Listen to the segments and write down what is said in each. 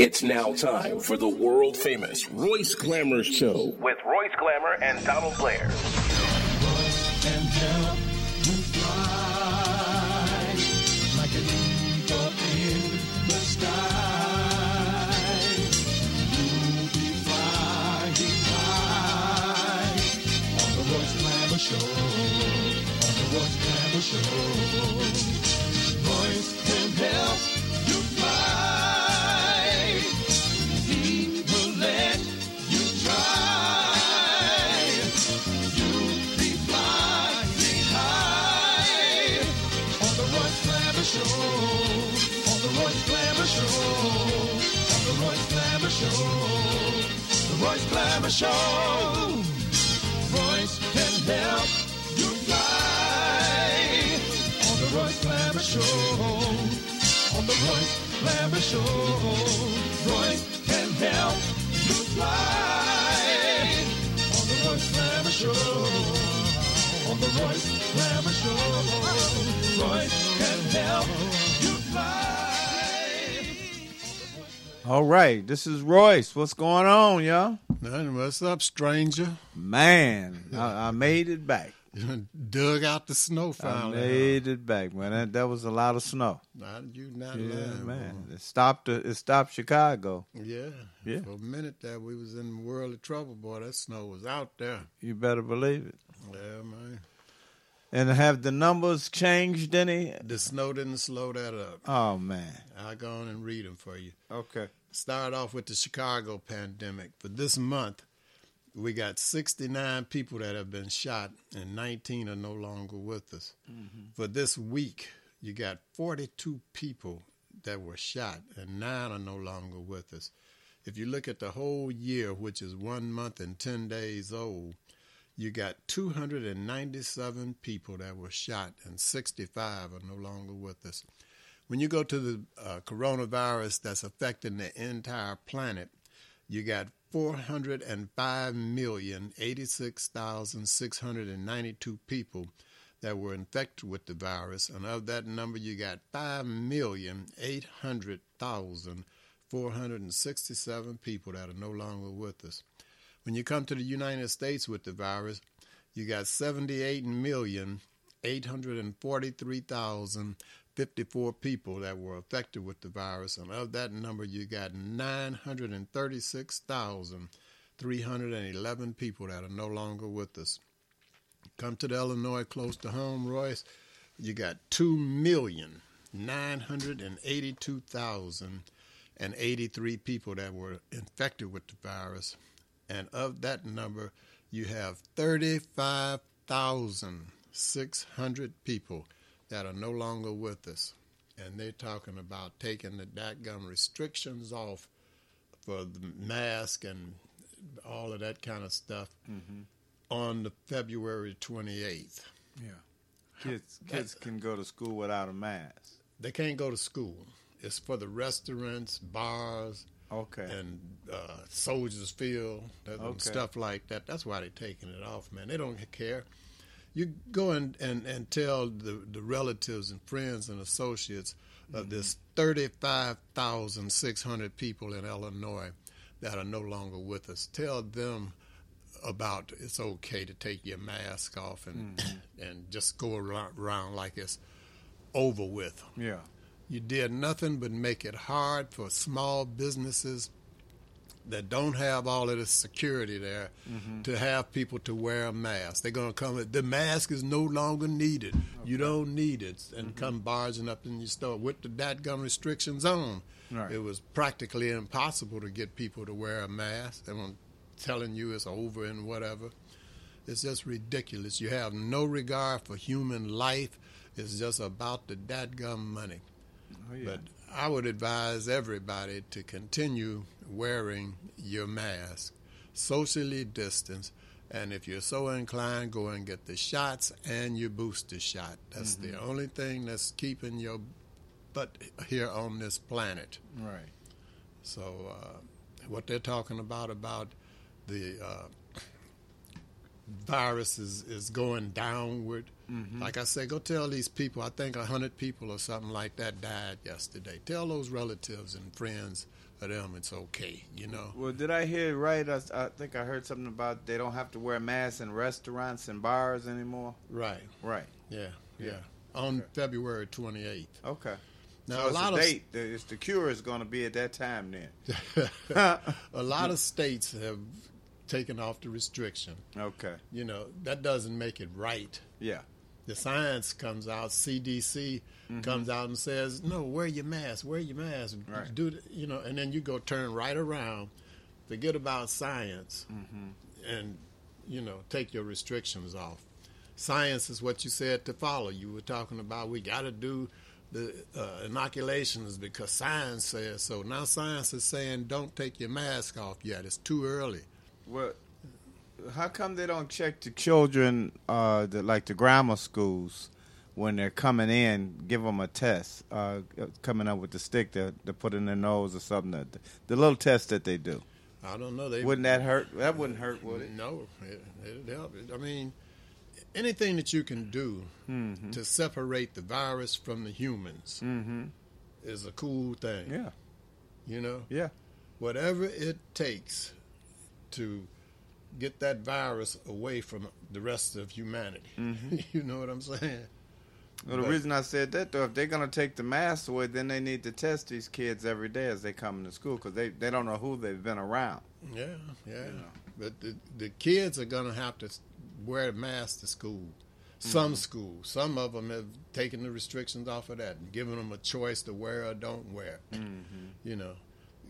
It's now time for the world famous Royce Glamour Show with Royce Glamour and Donald Blair. Show, on the Royce Glamour Show. Royce can help Show. Royce can help you fly on the Royce Glamour Show. On the Royce Glamour Show, Royce can help you fly on the Royce Glamour Show. On the Royce Glamour Show, Royce can help you fly. All right, this is Royce. What's going on, y'all? Nothing. What's up, stranger? Man, I, I made it back. Dug out the snow finally. I made it back, man. That, that was a lot of snow. Not you, not Yeah, lying, man. It stopped. Uh, it stopped Chicago. Yeah. Yeah. For a minute there, we was in the world of trouble, boy. That snow was out there. You better believe it. Yeah, man. And have the numbers changed any? The snow didn't slow that up. Oh man. I'll go on and read them for you. Okay. Start off with the Chicago pandemic. For this month, we got 69 people that have been shot, and 19 are no longer with us. Mm-hmm. For this week, you got 42 people that were shot, and nine are no longer with us. If you look at the whole year, which is one month and 10 days old, you got 297 people that were shot, and 65 are no longer with us. When you go to the uh, coronavirus that's affecting the entire planet, you got 405,086,692 people that were infected with the virus, and of that number, you got 5,800,467 people that are no longer with us. When you come to the United States with the virus, you got 78,843,054 people that were affected with the virus, and of that number, you got 936,311 people that are no longer with us. Come to the Illinois close to home, Royce, you got 2,982,083 people that were infected with the virus, and of that number, you have 35,600 people that are no longer with us. And they're talking about taking the dadgum restrictions off for the mask and all of that kind of stuff on the February 28th. Yeah. Kids kids can go to school without a mask. They can't go to school. It's for the restaurants, bars, Okay. and uh, Soldiers Field that, and stuff like that. That's why they're taking it off, man. They don't care. You go and, and, and tell the, the relatives and friends and associates of this mm-hmm. 35,600 people in Illinois that are no longer with us. Tell them about it's okay to take your mask off and mm-hmm. and just go around, around like it's over with. yeah. You did nothing but make it hard for small businesses that don't have all of the security there mm-hmm. to have people to wear a mask. They're going to come, the mask is no longer needed. You don't need it. And mm-hmm. come barging up in your store with the dadgum restrictions on. Right. It was practically impossible to get people to wear a mask. They were telling you it's over and whatever. It's just ridiculous. You have no regard for human life. It's just about the dadgum money. Oh, yeah. But I would advise everybody to continue wearing your mask, socially distance, and if you're so inclined, go and get the shots and your booster shot. That's the only thing that's keeping your butt here on this planet. right. So, uh, what they're talking about about the uh, virus is, is going downward. Mm-hmm. Like I say, go tell these people. I think a hundred people or something like that died yesterday. Tell those relatives and friends of them, it's okay. You know. Well, did I hear right? I, I think I heard something about they don't have to wear masks in restaurants and bars anymore. Right. Right. Yeah. Yeah. On February 28th. Okay. Now so a it's lot a of date. It's the cure is going to be at that time then. a lot of states have taken off the restriction. Okay. You know that doesn't make it right. Yeah. The science comes out. CDC comes out and says, "No, wear your mask. Wear your mask. Right. Do you know?" And then you go turn right around, forget about science, and you know take your restrictions off. Science is what you said to follow. You were talking about we got to do the uh, inoculations because science says so. Now science is saying don't take your mask off yet. It's too early. Well, how come they don't check the children, uh, the, like the grammar schools, when they're coming in, give them a test, uh, coming up with the stick to, to put in their nose or something? The, the little test that they do. I don't know. They Wouldn't that hurt? That wouldn't hurt, would it? No, it, it'd help. I mean, anything that you can do Mm-hmm. to separate the virus from the humans Mm-hmm. is a cool thing. Yeah. You know, Yeah. whatever it takes to get that virus away from the rest of humanity. you know what I'm saying? Well, the But- reason I said that, though, if they're going to take the masks away, then they need to test these kids every day as they come into school because they, they don't know who they've been around. Yeah, yeah. You know. But the the kids are gonna have to wear masks to school. Mm-hmm. Some schools, some of them have taken the restrictions off of that and given them a choice to wear or don't wear. Mm-hmm. You know,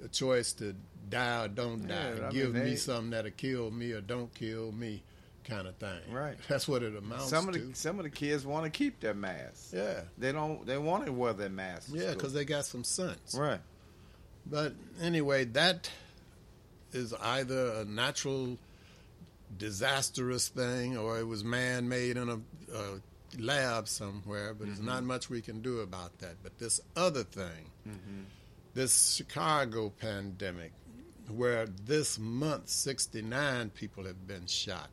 a choice to die or don't die. I Give mean, me they- something that'll kill me or don't kill me, kind of thing. Right. That's what it amounts Some of to. some of the kids want to keep their masks. yeah, They don't. They want to wear their masks. yeah, because they got some sense. right. But anyway, that is either a natural disastrous thing or it was man made in a, a lab somewhere, but there's not mm-hmm. much we can do about that. But this other thing, mm-hmm. this Chicago pandemic, where this month 69 people have been shot,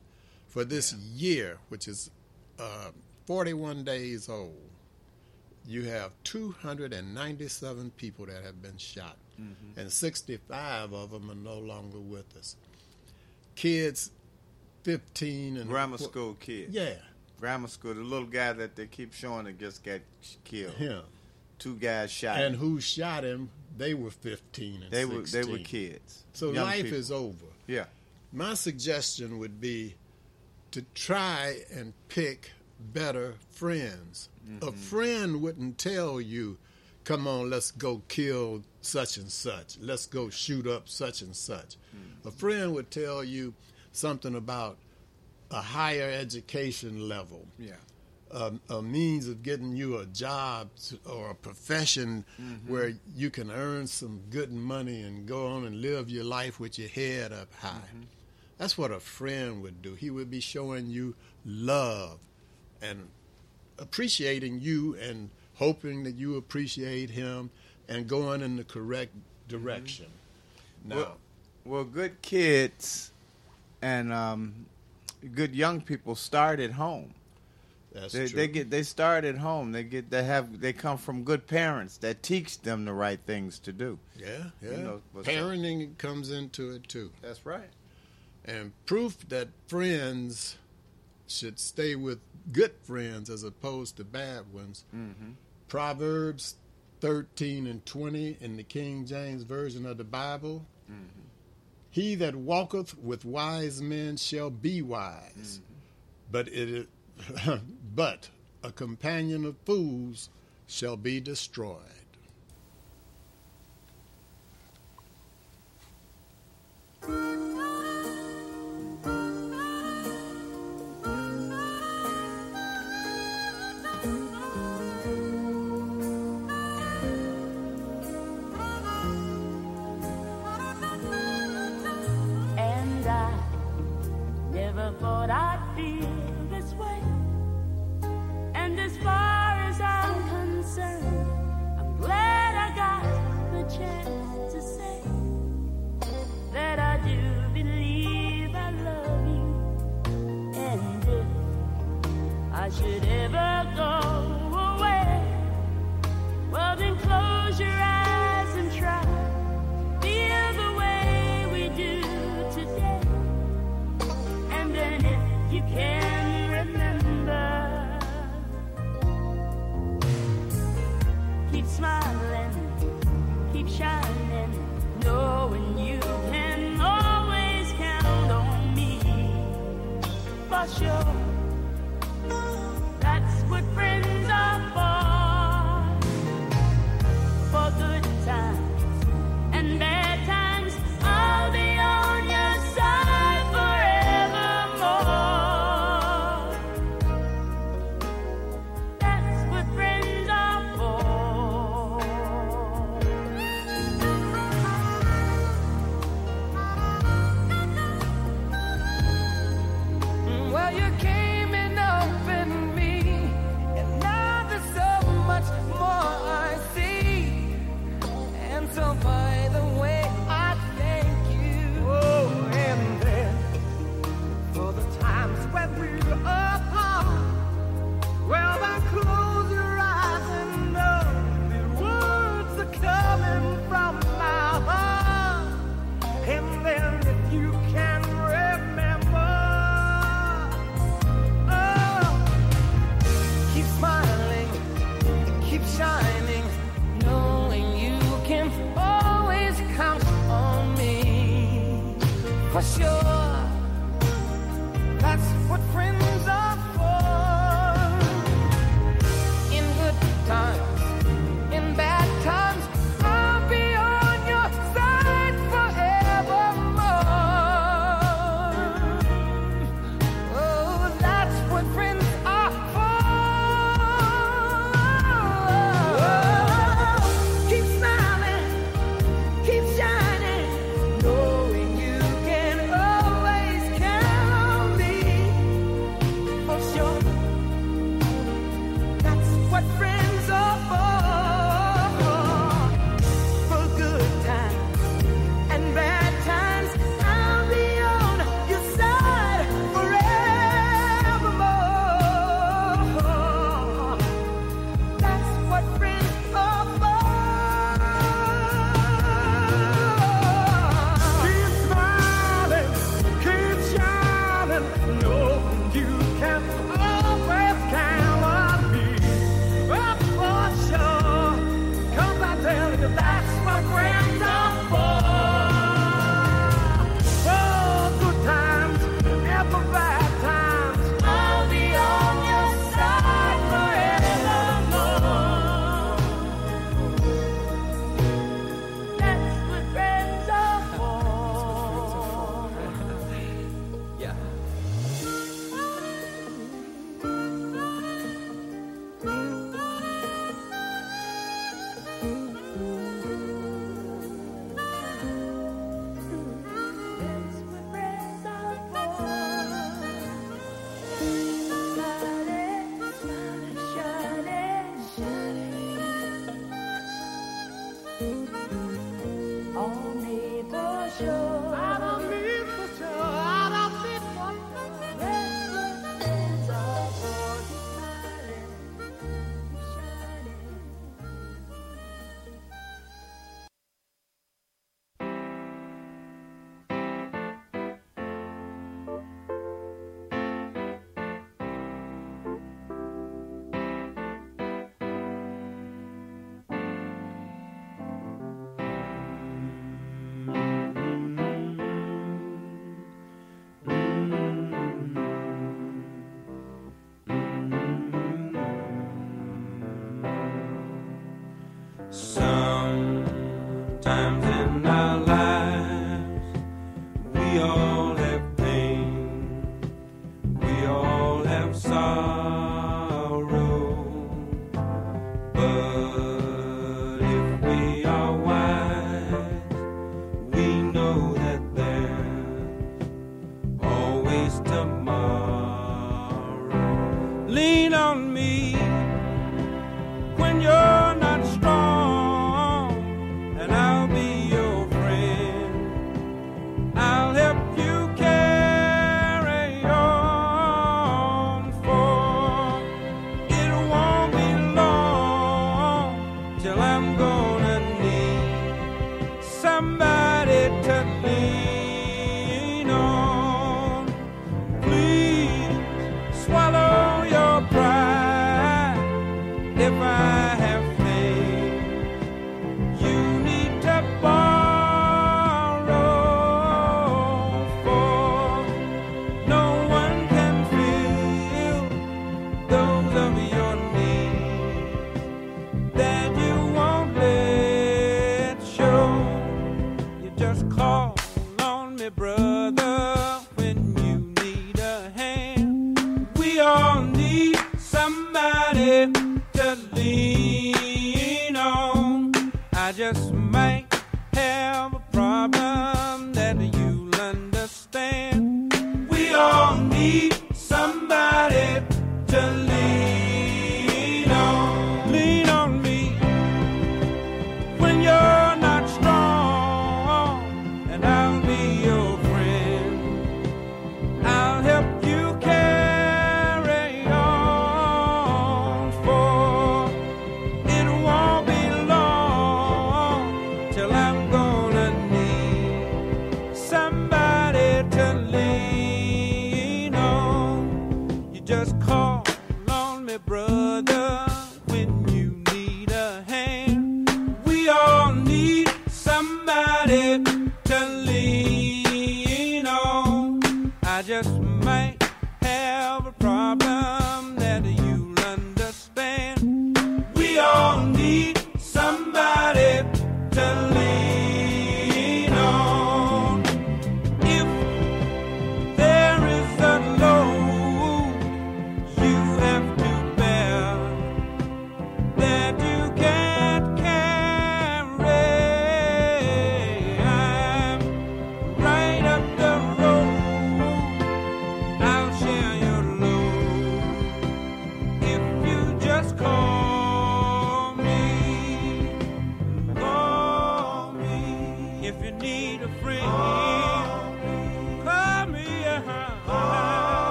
for this year, which is uh, 41 days old, you have 297 people that have been shot, and 65 of them are no longer with us. Kids, 15 and Grammar school kids. Yeah, Grammar school. The little guy that they keep showing that just got killed. him. Two guys shot. And him. who shot him? They were 15 and they were 16. they were kids. So life people. is over. Yeah. My suggestion would be to try and pick better friends. A mm-hmm. friend wouldn't tell you, come on, let's go kill such and such. Let's go shoot up such and such. Mm. A friend would tell you something about a higher education level, Yeah. A, a means of getting you a job or a profession mm-hmm. where you can earn some good money and go on and live your life with your head up high. Mm-hmm. That's what a friend would do. He would be showing you love and appreciating you and hoping that you appreciate him and going in the correct mm-hmm. direction. Now, Well, well, good kids and um, good young people start at home. That's They, true. they get they start at home. They get they have they come from good parents that teach them the right things to do. yeah, yeah. know, what's up. Parenting comes into it too. That's right. and proof that friends should stay with good friends as opposed to bad ones. Mm-hmm. Proverbs 13 and 20 in the King James Version of the Bible. Mm-hmm. He that walketh with wise men shall be wise, mm-hmm. but it is, but a companion of fools shall be destroyed. should ever go away, well then close your eyes and try. Feel the way we do today. And then if you can remember, keep smiling, keep shining, knowing you can always count on me for sure. For sure, be your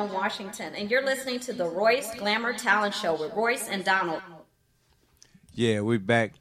Joan Washington, and you're listening to the Royce Glamour Talent Show with Royce and Donald. Yeah, we're back.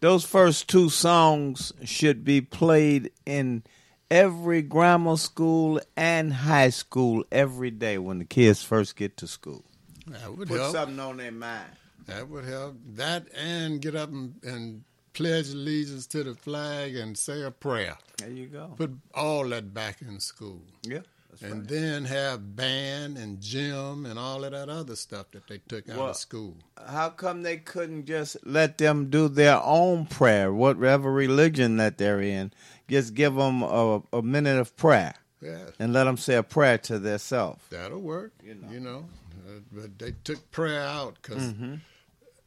Those first two songs should be played in every grammar school and high school every day when the kids first get to school. That would Put help. something on their mind. That would help. That and get up and, and pledge allegiance to the flag and say a prayer. There you go. Put all that back in school. Yeah, that's and right. then have band and gym and all of that other stuff that they took out of school. How come they couldn't just let them do their own prayer, whatever religion that they're in? Just give them a, a minute of prayer Yeah, and let them say a prayer to themselves. that'll work. You You know. know, Uh, but they took prayer out because Mm-hmm.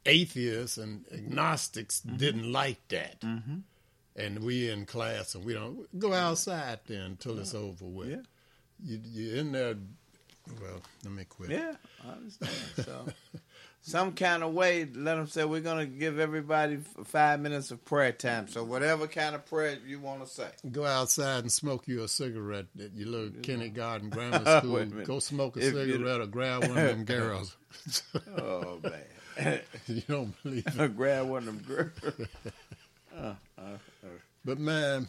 atheists and agnostics didn't like that. Mm-hmm. And we in class and we don't go outside then until it's over with. Yeah. You you in there. Well, let me quit. Yeah, I understand. So, some kind of way, let them say we're gonna give everybody five minutes of prayer time. So whatever kind of prayer you want to say. Go outside and smoke you a cigarette at your little kindergarten grammar school. Go smoke a If cigarette or grab one of them girls. Oh man, you don't believe it. grab one of them girls. But man,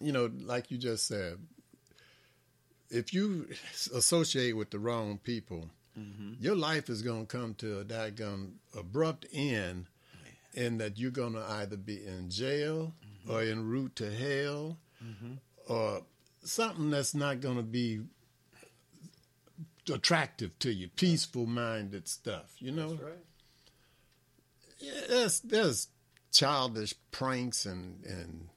you know, like you just said, if you associate with the wrong people, mm-hmm. your life is going to come to a daggone abrupt end in that you're going to either be in jail mm-hmm. or en route to hell mm-hmm. or something that's not going to be attractive to you, peaceful minded stuff, you know? Yeah, there's there's childish pranks and and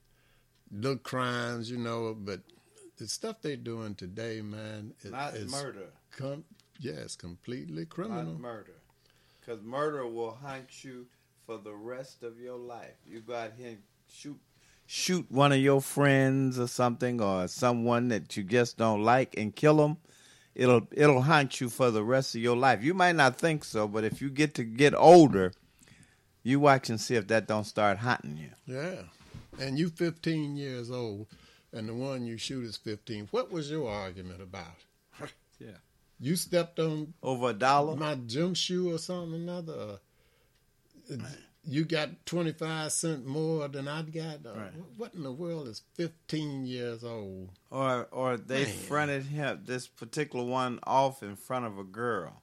little crimes, you know, but the stuff they're doing today, man, it, Not is murder, Com- yeah, it's completely not criminal. murder, because murder will haunt you for the rest of your life. You go out here and shoot shoot one of your friends or something, or someone that you just don't like, and kill them. It'll it'll haunt you for the rest of your life. You might not think so, but if you get to get older, you watch and see if that don't start haunting you. Yeah, and you 15 years old, and the one you shoot is 15. What was your argument about? Yeah. You stepped on Over a dollar. my gym shoe or something or another. you got 25 cent more than I got. Uh, Right. What in the world is 15 years old? Or or they Man. fronted him this particular one off in front of a girl.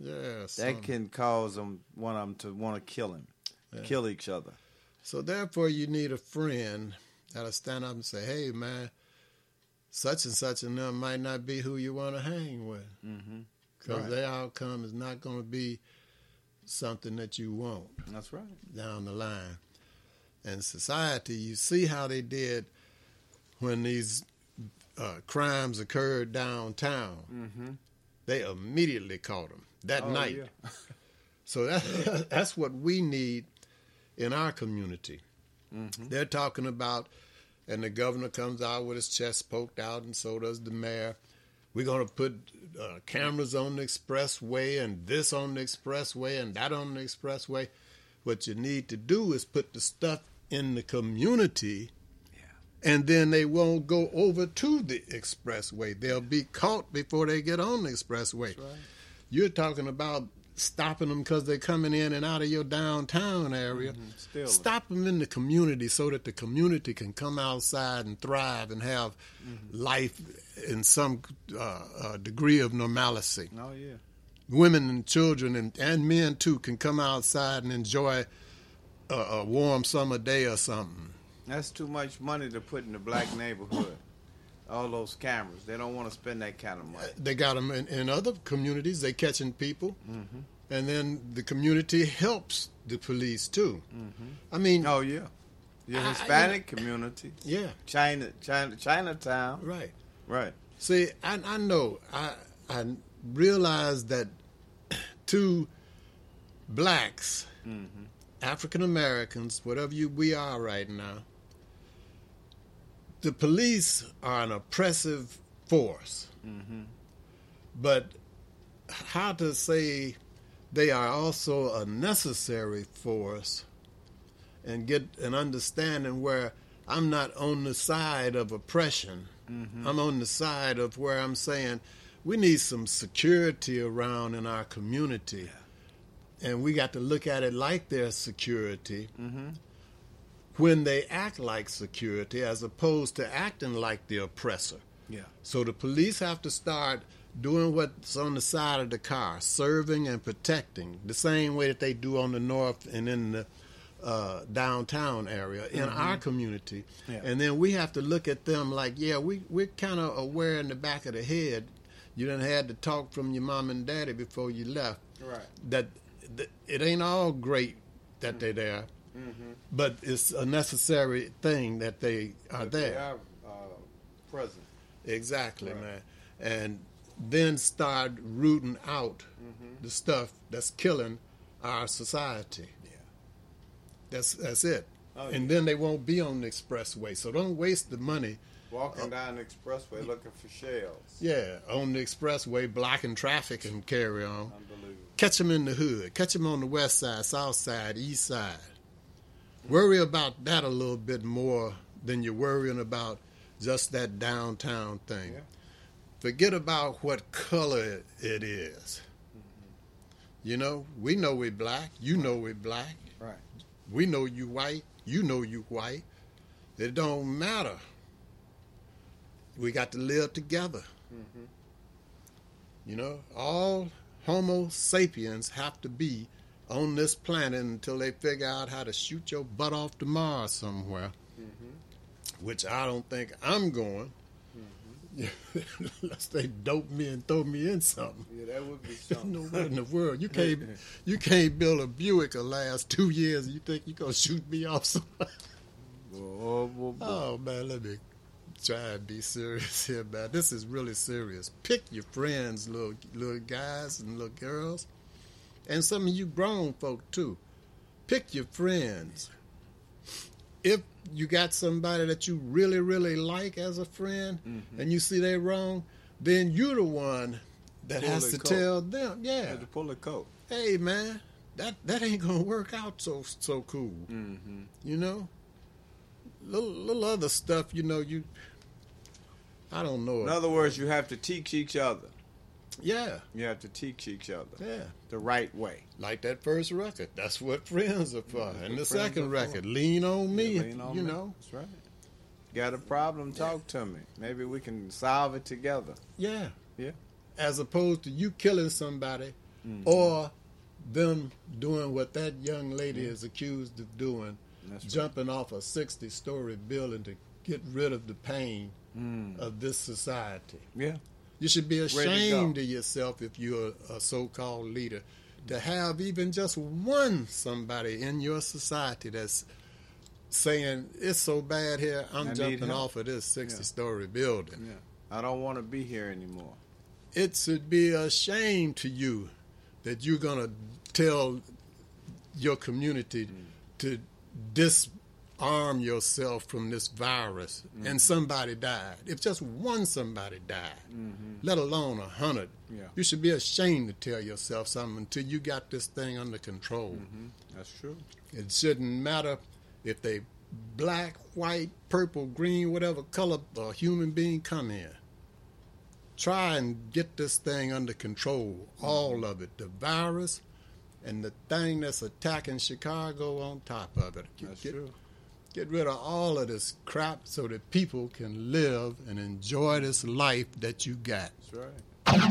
Yeah, That can cause them one of them to want to kill him. kill each other. So therefore, you need a friend that'll stand up and say, "Hey, man, such and such and them might not be who you want to hang with, because Right. their outcome is not going to be something that you want That's right. down the line." And society, you see how they did when these uh, crimes occurred downtown. Mm-hmm. They immediately caught them that Oh, night. yeah. So that, that's what we need in our community. Mm-hmm. They're talking about, and the governor comes out with his chest poked out, and so does the mayor. We're going to put uh, cameras on the expressway, and this on the expressway, and that on the expressway. What you need to do is put the stuff in the community, and then they won't go over to the expressway. They'll be caught before they get on the expressway. You're talking about stopping them because they're coming in and out of your downtown area. Stealing. Stop them in the community so that the community can come outside and thrive and have life in some uh, uh, degree of normalcy. Oh yeah. Women and children and, and men too can come outside and enjoy a, a warm summer day or something. That's too much money to put in the black neighborhood. All those cameras. They don't want to spend that kind of money. They got them in, in other communities. They catching people, mm-hmm. and then the community helps the police too. Mm-hmm. I mean, Oh yeah. The I- I- Hispanic community. yeah, China, China, Chinatown. right. Right. See, I, I know. I I realize that to blacks, mm-hmm. African Americans, whatever you we are right now, the police are an oppressive force. Mm-hmm. But how to say they are also a necessary force and get an understanding where I'm not on the side of oppression. Mm-hmm. I'm on the side of where I'm saying we need some security around in our community. And we got to look at it like their security mm-hmm. When they act like security as opposed to acting like the oppressor. Yeah. So the police have to start doing what's on the side of the car, serving and protecting, the same way that they do on the north and in the uh, downtown area in our community. Yeah. And then we have to look at them like, yeah, we, we're kind of aware in the back of the head. You done had to talk from your mom and daddy before you left. Right. That, that it ain't all great that they're there, Mm-hmm. but it's a necessary thing that they are But there. They are uh, present. Exactly, Right. man. And then start rooting out mm-hmm. the stuff that's killing our society. Yeah. That's that's it. Oh, and yeah. then they won't be on the expressway. So don't waste the money. Walking uh, down the expressway looking for shells. Yeah, on the expressway, blocking traffic and carry on. Catch them in the hood. Catch them on the west side, south side, east side. Worry about that a little bit more than you're worrying about just that downtown thing. Yeah. Forget about what color it is. Mm-hmm. You know, we know we're black. You know we're black. Right. We know you white. You know you white. It don't matter. We got to live together. Mm-hmm. You know, all Homo sapiens have to be on this planet until they figure out how to shoot your butt off to Mars somewhere. Mm-hmm. Which I don't think I'm going. Mm-hmm. Unless they dope me and throw me in something. Yeah, that would be something. No way in the world. You can't you can't build a Buick the last two years. And you think you're gonna shoot me off somewhere? Oh, boy, boy. Oh man, let me try and be serious here, man. This is really serious. Pick your friends, little little guys and little girls, and some of you grown folk too. Pick your friends. If you got somebody that you really, really like as a friend, and you see they wrong, then you're the one that Pull has to coat. tell them, yeah, to pull a coat. hey man, that that ain't gonna work out so so cool. Mm-hmm. You know, little little other stuff. You know, you. I don't know. In other words, you have to teach each other. Yeah, You have to teach each other yeah. the right way. Like that first record. That's what friends are for. And the second record, lean on me. Lean on you me. know, That's right. Got a problem? Talk to me. Maybe we can solve it together. yeah. Yeah. As opposed to you killing somebody Mm. or them doing what that young lady is accused of doing, That's right. jumping off a 60 story building to get rid of the pain of this society. Yeah. You should be ashamed of yourself if you're a so called leader to have even just one somebody in your society that's saying it's so bad here, I'm I jumping off of this 60 Yeah. story building. Yeah. I don't want to be here anymore. It should be a shame to you that you're going to tell your community mm. to disarm yourself from this virus and mm-hmm. somebody died. If just one somebody died, mm-hmm. let alone a hundred, Yeah. you should be ashamed to tell yourself something until you got this thing under control. Mm-hmm. That's true. It shouldn't matter if they black, white, purple, green, whatever color a human being come in. Try and get this thing under control, all of it. The virus and the thing that's attacking Chicago on top of it. That's get, true. Get rid of all of this crap so that people can live and enjoy this life that you got. That's right.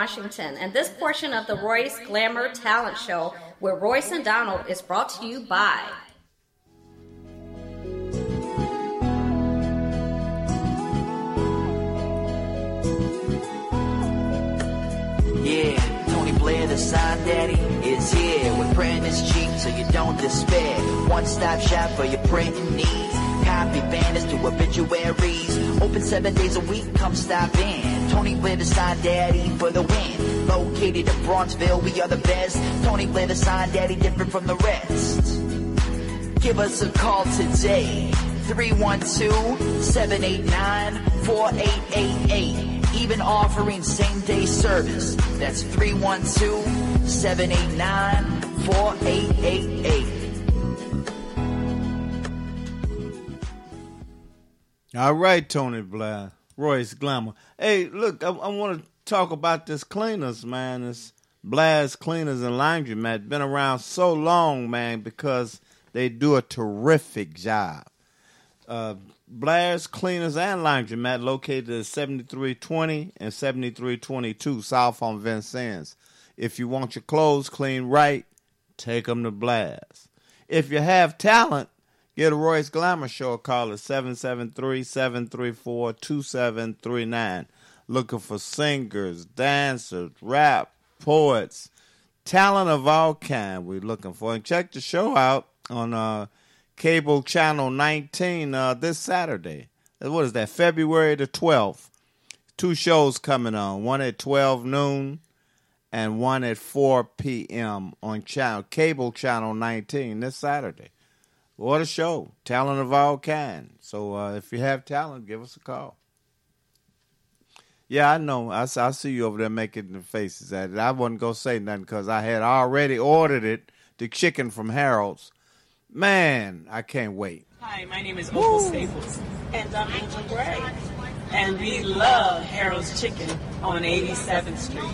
Washington, and this portion of the Royce Glamour Talent Show where Royce and Donald is brought to you by. Yeah, Tony Blair, the sign daddy, is here with Brandon's cheap so you don't despair. One stop shop for your printing needs. Copy banners to obituaries. Open seven days a week, come stop in. Tony Blair, the sign daddy Bronzeville, we are the best. Tony Blair, the sign daddy, different from the rest. Give us a call today. 312-789-4888. Even offering same day service. That's 312-789-4888. All right, Tony Blair, Royce Glamour. Hey, look, I, I want to talk about this cleaners, man. This Blair's Cleaners and Laundromat been around so long, man, because they do a terrific job. Uh, Cleaners and Laundromat located at 7320 and 7322 South on Vincennes. If you want your clothes clean right, take them to Blair's. If you have talent, Get a Royce Glamour Show call at 773-734-2739. Looking for singers, dancers, rap, poets, talent of all kind we're looking for. And check the show out on uh, cable channel 19 uh, this Saturday. What is that? February the 12th. Two shows coming on. One at 12 noon and one at 4 p.m. on channel cable channel 19 this Saturday. What a show. Talent of all kinds. So uh, if you have talent, give us a call. Yeah, I know. I see you over there making the faces at it. I wasn't going to say nothing because I had already ordered it, the chicken from Harold's. Man, I can't wait. Hi, my name is Opal Staples, and I'm Angel Gray. And we love Harold's Chicken on 87th Street.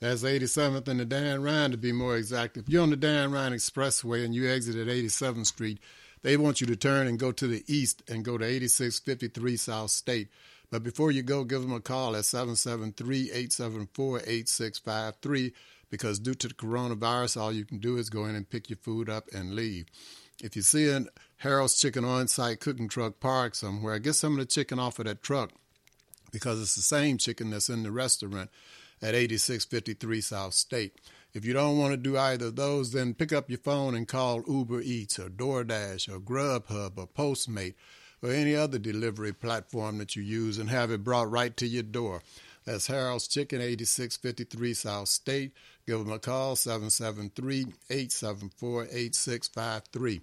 That's 87th and the Dan Ryan to be more exact. If you're on the Dan Ryan Expressway and you exit at 87th Street, they want you to turn and go to the east and go to 8653 South State. But before you go, give them a call at 773 874 8653 because due to the coronavirus, all you can do is go in and pick your food up and leave. If you see a Harold's Chicken on site cooking truck parked somewhere, get some of the chicken off of that truck because it's the same chicken that's in the restaurant at 8653 South State. If you don't want to do either of those, then pick up your phone and call Uber Eats or DoorDash or Grubhub or Postmate or any other delivery platform that you use and have it brought right to your door. That's Harold's Chicken, 8653 South State. Give them a call, 773 874 8653.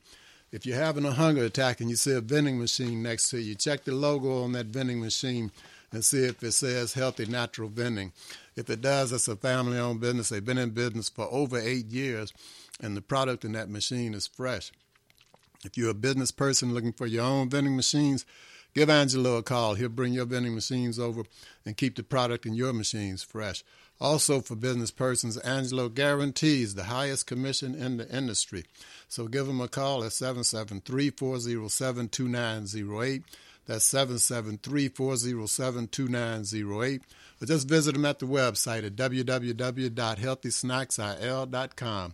If you're having a hunger attack and you see a vending machine next to you, check the logo on that vending machine and see if it says healthy natural vending. If it does, it's a family owned business. They've been in business for over eight years, and the product in that machine is fresh. If you're a business person looking for your own vending machines, give Angelo a call. He'll bring your vending machines over and keep the product in your machines fresh. Also, for business persons, Angelo guarantees the highest commission in the industry. So give him a call at 773 407 2908. That's 773 407 2908. Or just visit him at the website at www.healthysnacksil.com.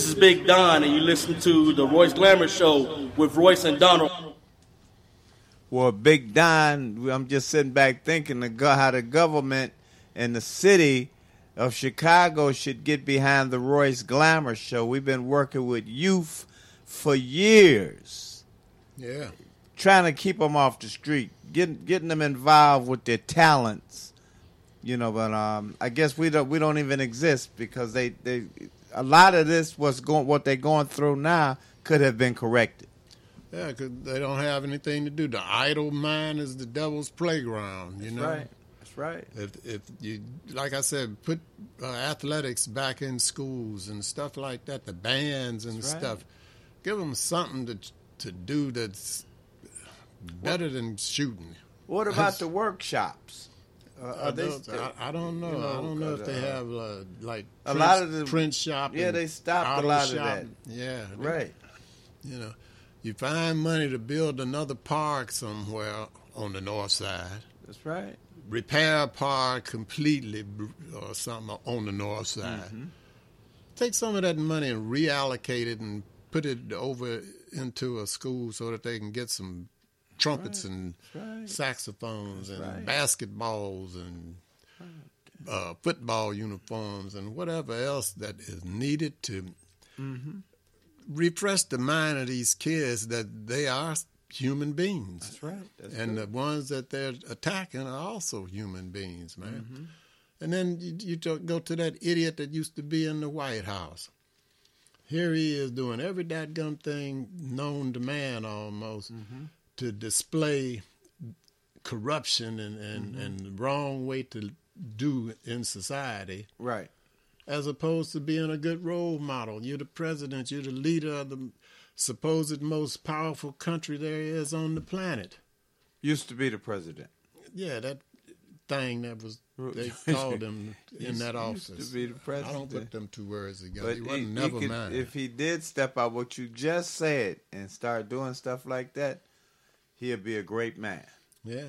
This is Big Don, and you listen to the Royce Glamour Show with Royce and Donald. Well, Big Don, I'm just sitting back thinking how the government and the city of Chicago should get behind the Royce Glamour Show. We've been working with youth for years, Yeah. trying to keep them off the street, getting getting them involved with their talents. You know, but um, I guess we don't we don't even exist because they, they a lot of this what's going what they're going through now could have been corrected. Yeah, because they don't have anything to do. The idle mind is the devil's playground. You That's know, right. That's right. If if you like I said, put uh, athletics back in schools and stuff like that, the bands and That's right. stuff, give them something to to do that's better than shooting. What about the workshops? Uh, I are they still- I, I don't know. you I don't know if they uh, have uh, like a print- lot of the print shop. Yeah, they stopped a lot of shop. that. Yeah, they- Right. You know, you find money to build another park somewhere on the north side. That's right. Repair a park completely or something on the north side. Mhm. Take some of that money and reallocate it and put it over into a school so that they can get some trumpets and right. saxophones and right. basketballs and uh, football uniforms and whatever else that is needed to Mhm. refresh the mind of these kids that they are human beings. That's right. That's and good. the ones that they're attacking are also human beings, man. Mhm. And then you, you to- go to that idiot that used to be in the White House. Here he is doing every dadgum thing known to man almost Mm-hmm. To display corruption and, and, Mhm. and the wrong way to do in society. Right. As opposed to being a good role model. You're the president, you're the leader of the supposed most powerful country there is on the planet. Used to be the president. Yeah, that thing that was they called him in that used office. to be the president. I don't put them two words together. But he he- wasn't he never could- mind. if he did step out what you just said and start doing stuff like that, he'd be a great man. Yeah.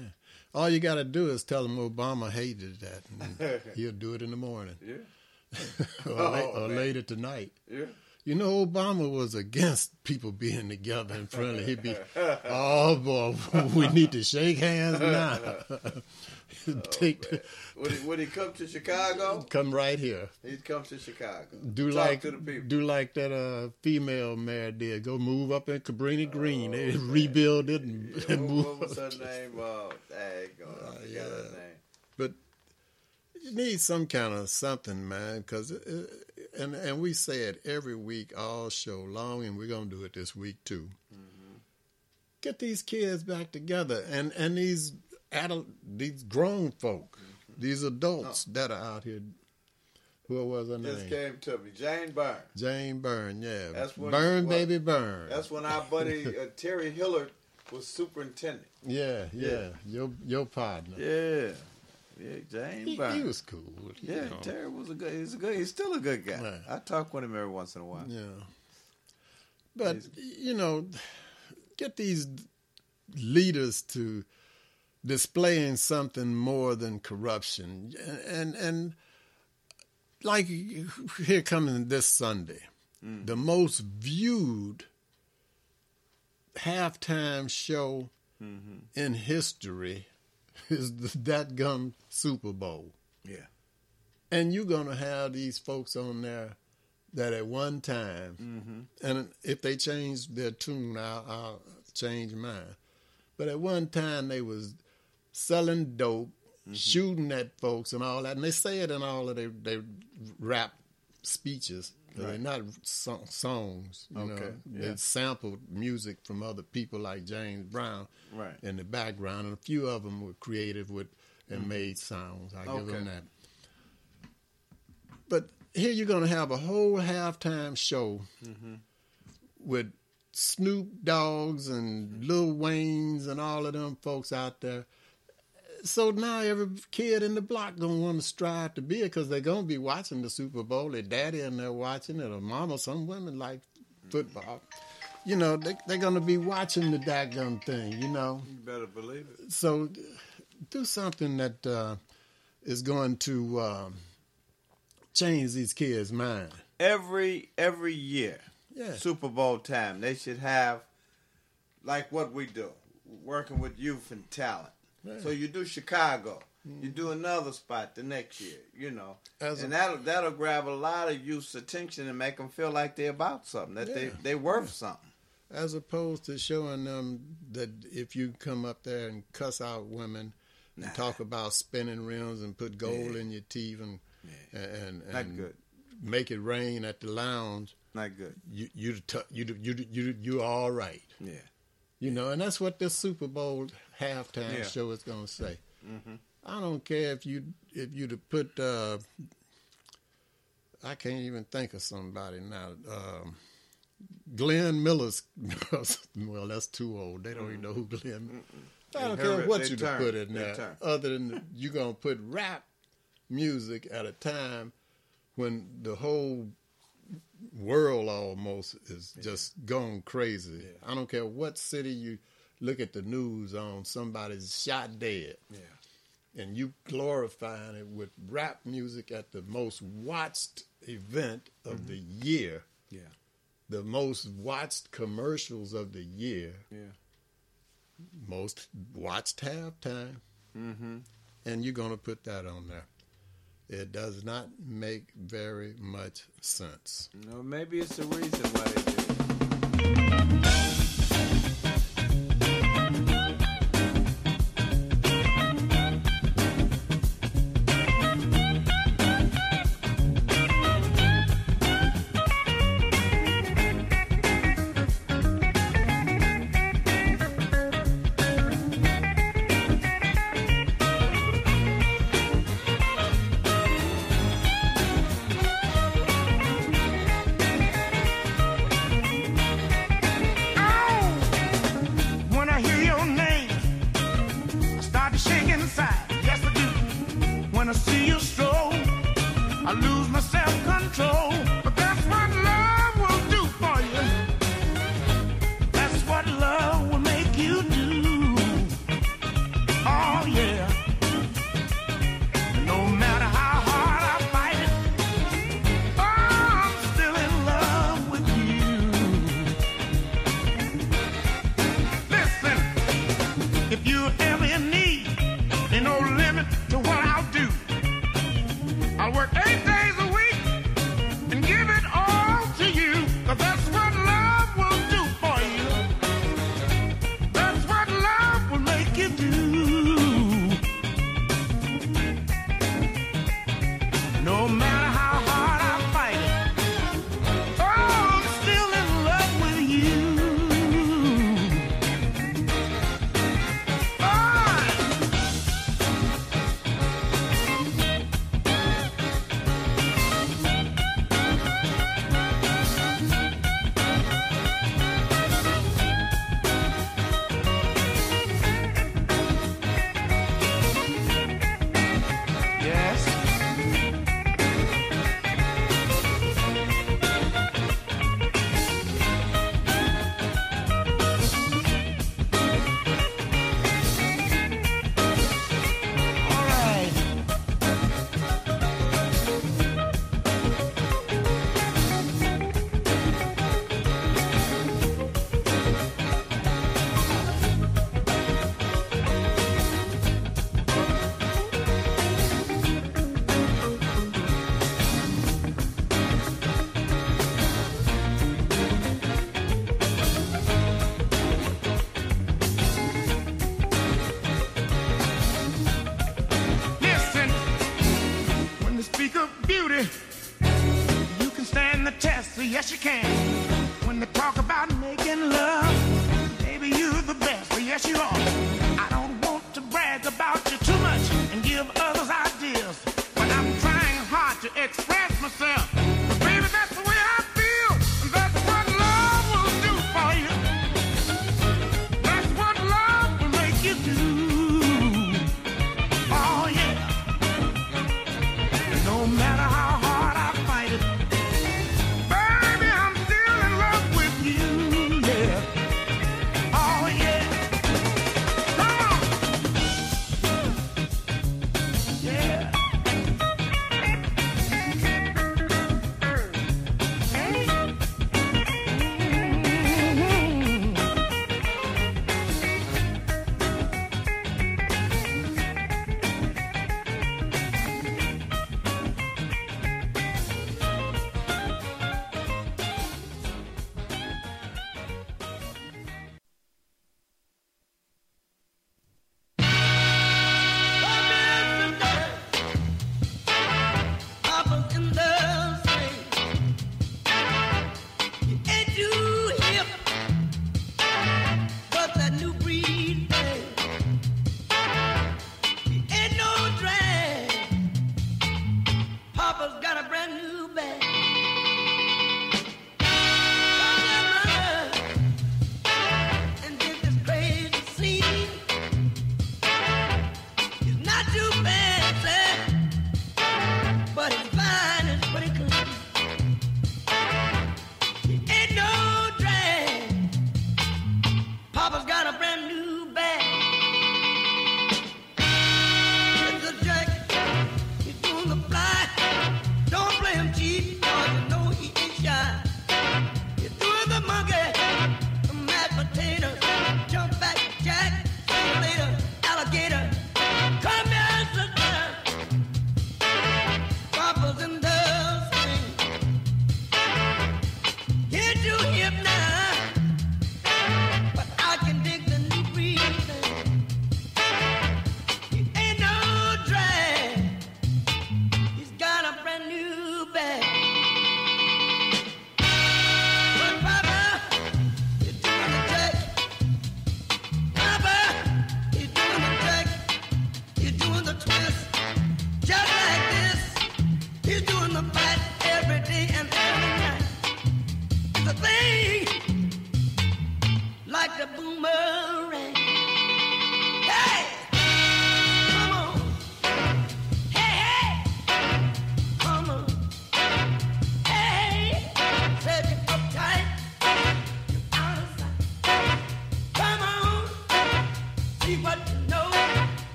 All you got to do is tell him Obama hated that. He'll do it in the morning. Yeah. or, Oh, la- or later tonight. Yeah. You know, Obama was against people being together and friendly. He'd be, oh boy, we need to shake hands now. Take, the- Would he, would he come to Chicago? come right here. He'd come to Chicago. Do Talk like to the people. do like that uh, female mayor did. Go move up in Cabrini Green. They rebuild it and, and what, move. what was her name? Uh, daggone, I forgot her name. But you need some kind of something, man, because and and we say it every week, all show long, and we're gonna do it this week too. Get these kids back together, and and these adult, these grown folk, these adults that are out here. What was her Just name? came to me, Jane Byrne. Jane Byrne, yeah. That's when Burn, what- baby, burn. That's when our buddy uh, Terry Hillard was superintendent. Yeah, yeah, Your your partner. Yeah, yeah, Jane He, Byrne. he was cool. you Yeah, know. Terry was a good. He's a good. He's still a good guy. Right. I talk with him every once in a while. Yeah. But you know, get these leaders to displaying something more than corruption, and and like here coming this Sunday, mm. the most viewed halftime show mm-hmm. in history is the that gun Super Bowl. Yeah. And you're gonna have these folks on there that at one time, mm-hmm. and if they change their tune, I'll, I'll change mine. But at one time, they was selling dope, shooting at folks, and all that. And they say it in all of their, their rap speeches. They're not so- songs. You know, Okay, they sampled music from other people like James Brown Right. in the background, and a few of them were creative with and Mhm. made sounds. I give them that. But here you're going to have a whole halftime show Mm-hmm. with Snoop Doggs and Lil Wayne's and all of them folks out there. So now every kid in the block gonna want to strive to be it because they're gonna be watching the Super Bowl. Their daddy and they're watching it, or mama. Some women like football. You know, they, they're gonna be watching the daggone thing. You know, You better believe it. so do something that uh, is going to um, change these kids' mind. every every year, Yeah. Super Bowl time, they should have like what we do, working with youth and talent. Yeah. So you do Chicago, you do another spot the next year, you know, As a- and that'll that'll grab a lot of youth's attention and make them feel like they're about something, that they Yeah. they worth something. as opposed to showing them that if you come up there and cuss out women and talk about spinning rims and put gold in your teeth and and, and good. make it rain at the lounge, Not good. you you you you you you all right. Yeah. You know, and that's what this Super Bowl halftime Yeah. show is going to say. Mhm. I don't care if you if you to put. Uh, I can't even think of somebody now. Um, Glenn Miller's. well, that's too old. They don't even know who Glenn. I don't care what you to put in there, turn. other than you're gonna put rap music at a time when the whole world almost is just gone crazy. I don't care what city you look at the news on, somebody's shot dead. Yeah. And you glorifying it with rap music at the most watched event of the year, Yeah. the most watched commercials of the year, Yeah. most watched halftime, Mm-hmm. and you're going to put that on there. It does not make very much sense. No, maybe it's the reason why they do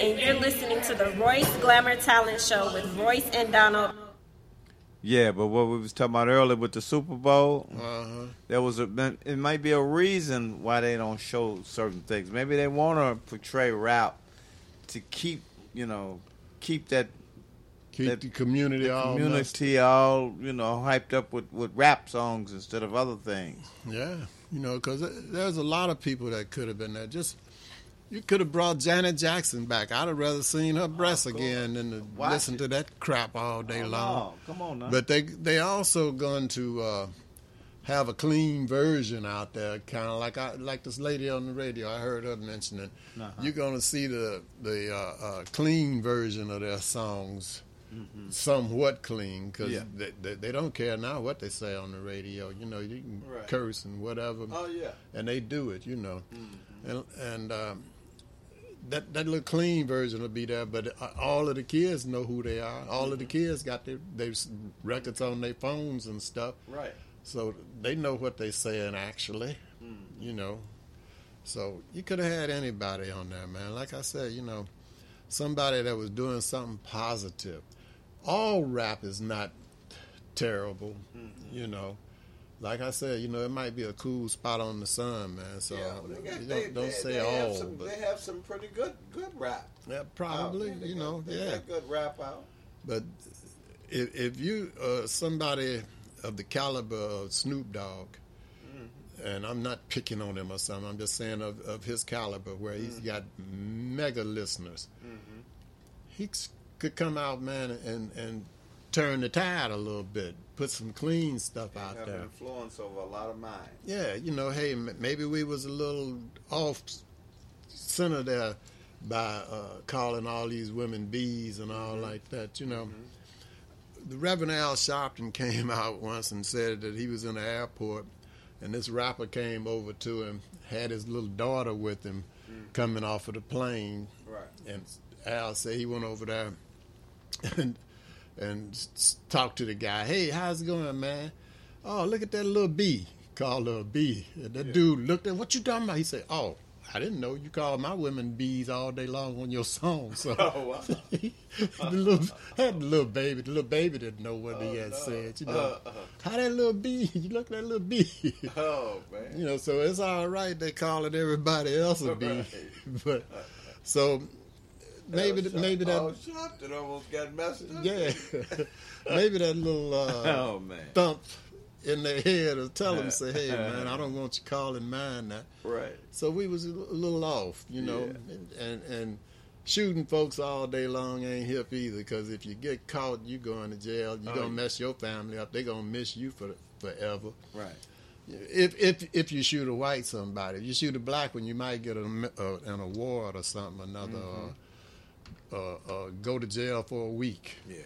and you're listening to the Royce Glamour Talent Show with Royce and Donald. Yeah, but what we was talking about earlier with the Super Bowl, Uh-huh. there was a. It might be a reason why they don't show certain things. Maybe they want to portray rap to keep, you know, keep that Keep the community all community all you know hyped up with with rap songs instead of other things. Yeah, you know, because there's a lot of people that could have been there. Just you could have brought Janet Jackson back. I'd have rather seen her breasts again than to Watch listen to that crap all day Oh, long. no. Come on now. But they they also going to uh, have a clean version out there, kind of like I like this lady on the radio. I heard her mentioning. Uh-huh. You're going to see the the uh, uh, clean version of their songs. Somewhat clean because Yeah. they, they, they don't care now what they say on the radio. You know, you can Right. curse and whatever. Oh, yeah. and they do it. You know, and and um, that that little clean version will be there. But uh, all of the kids know who they are. All of the mm-hmm. kids got their their records on their phones and stuff. Right. so they know what they're saying actually, mm. you know. So you could have had anybody on there, man. Like I said, you know, somebody that was doing something positive. All rap is not terrible, mm-hmm. you know. Like I said, you know, it might be a cool spot on the sun, man. So Yeah, well, they got- don't, don't they- say they have all, some- but they have some pretty good good rap. yeah, probably. You got- know, they yeah. got good rap out. But if, if you uh, somebody of the caliber of Snoop Dogg, mm-hmm. and I'm not picking on him or something, I'm just saying of, of his caliber, where he's mm-hmm. got mega listeners, mm-hmm. he could come out, man, and and turn the tide a little bit, put some clean stuff out have there. influence over a lot of minds. Yeah, you know, hey, maybe we was a little off center there by uh, calling all these women bees and all mm-hmm. like that. You know, mm-hmm. the Reverend Al Sharpton came out once and said that he was in the airport, and this rapper came over to him, had his little daughter with him, mm. coming off of the plane, Right. and Al said he went over there and and s- to the guy. Hey, how's it going, man? Oh, look at that little bee. Called her a bee. And that dude looked at what you talking about. He said, Oh, I didn't know you called my women bees all day long on your song. So Oh, wow. the little had the little baby. The little baby didn't know what he had said. You know, Uh, uh. how that little bee? You look at that little bee. Oh man. You know, so it's all right. They calling everybody else a bee, but so maybe Oh, maybe that oh, Sharpton almost got messed up. yeah, maybe that little uh, Oh, man. thump in their head will tell them, say, "Hey, man, I don't want you calling mine now." Right. So we was a little off, you know, and, and and shooting folks all day long ain't hip either. Because if you get caught, you going to jail. You Oh, gonna mess your family up. They gonna miss you for forever. Right. If if if you shoot a white somebody, if you shoot a black one, you might get a, uh, an award or something, another, uh, uh, uh, go to jail for a week. Yeah.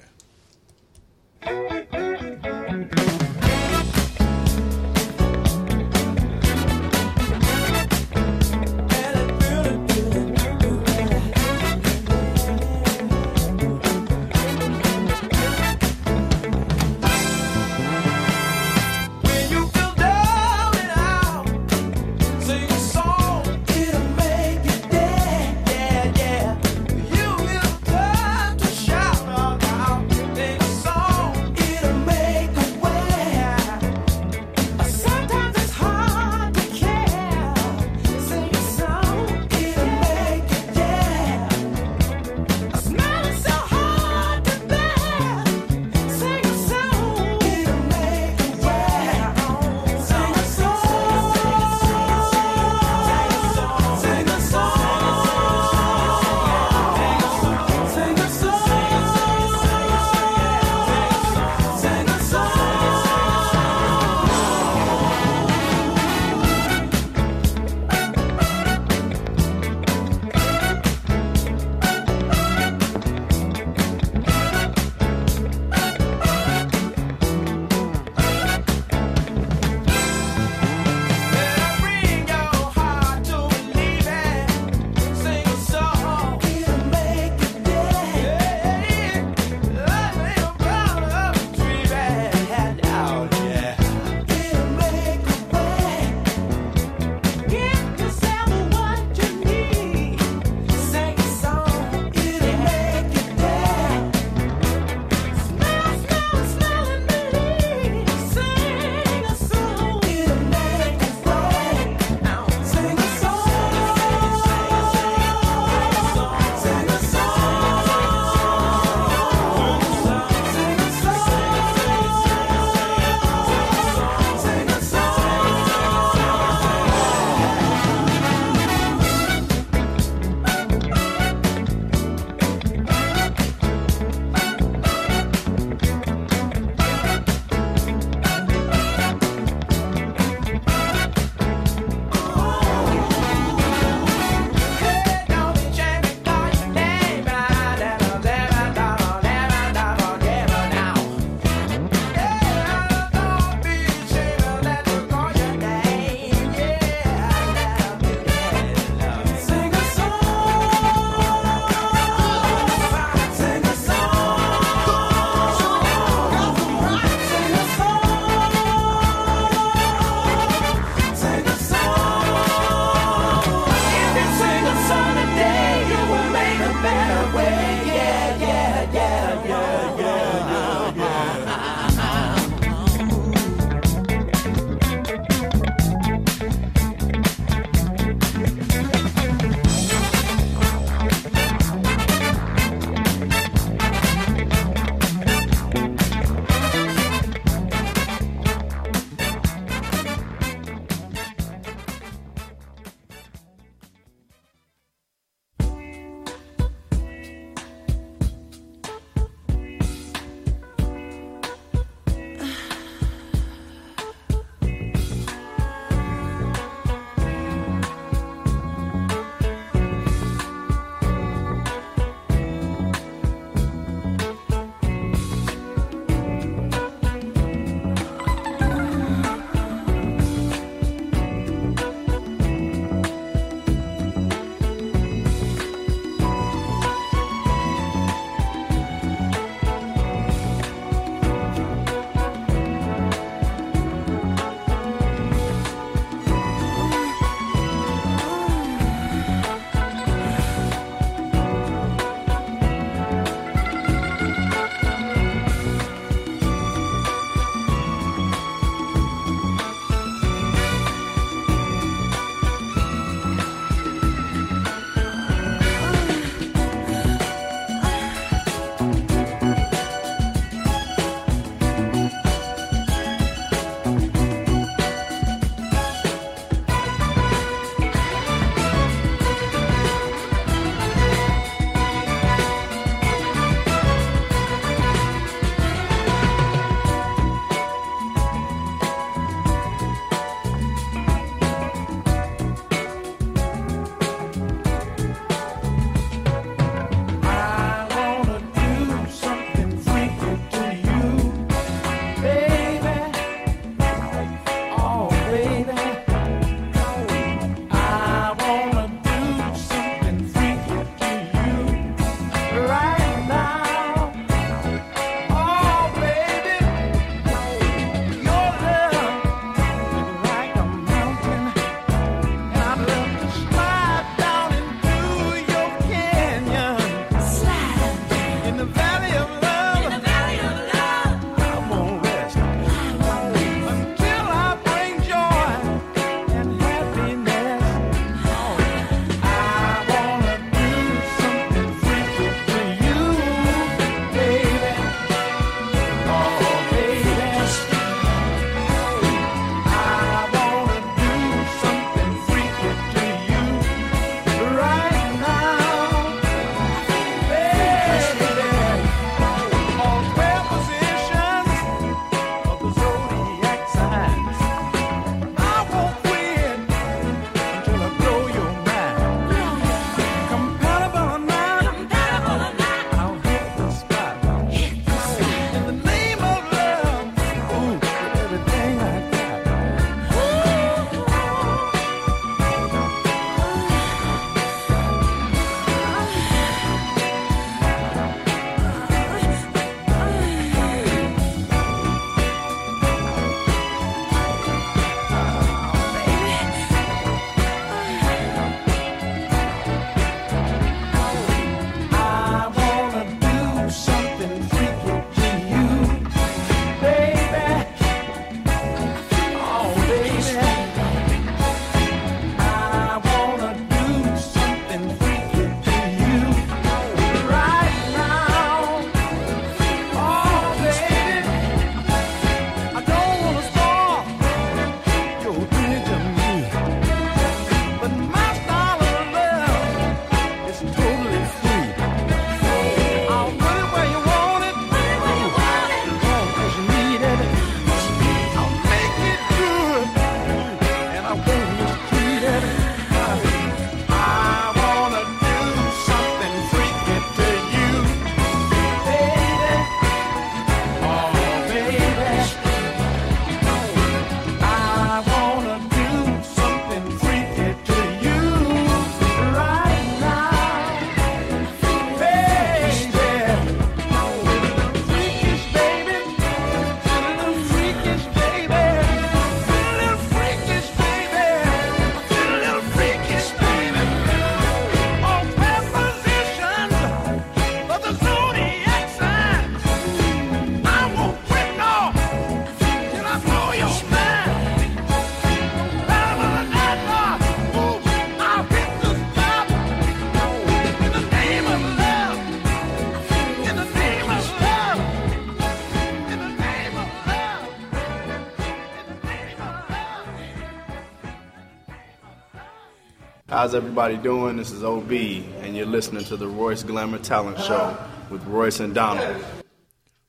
How's everybody doing? This is OB, and you're listening to the Royce Glamour Talent Show with Royce and Donald.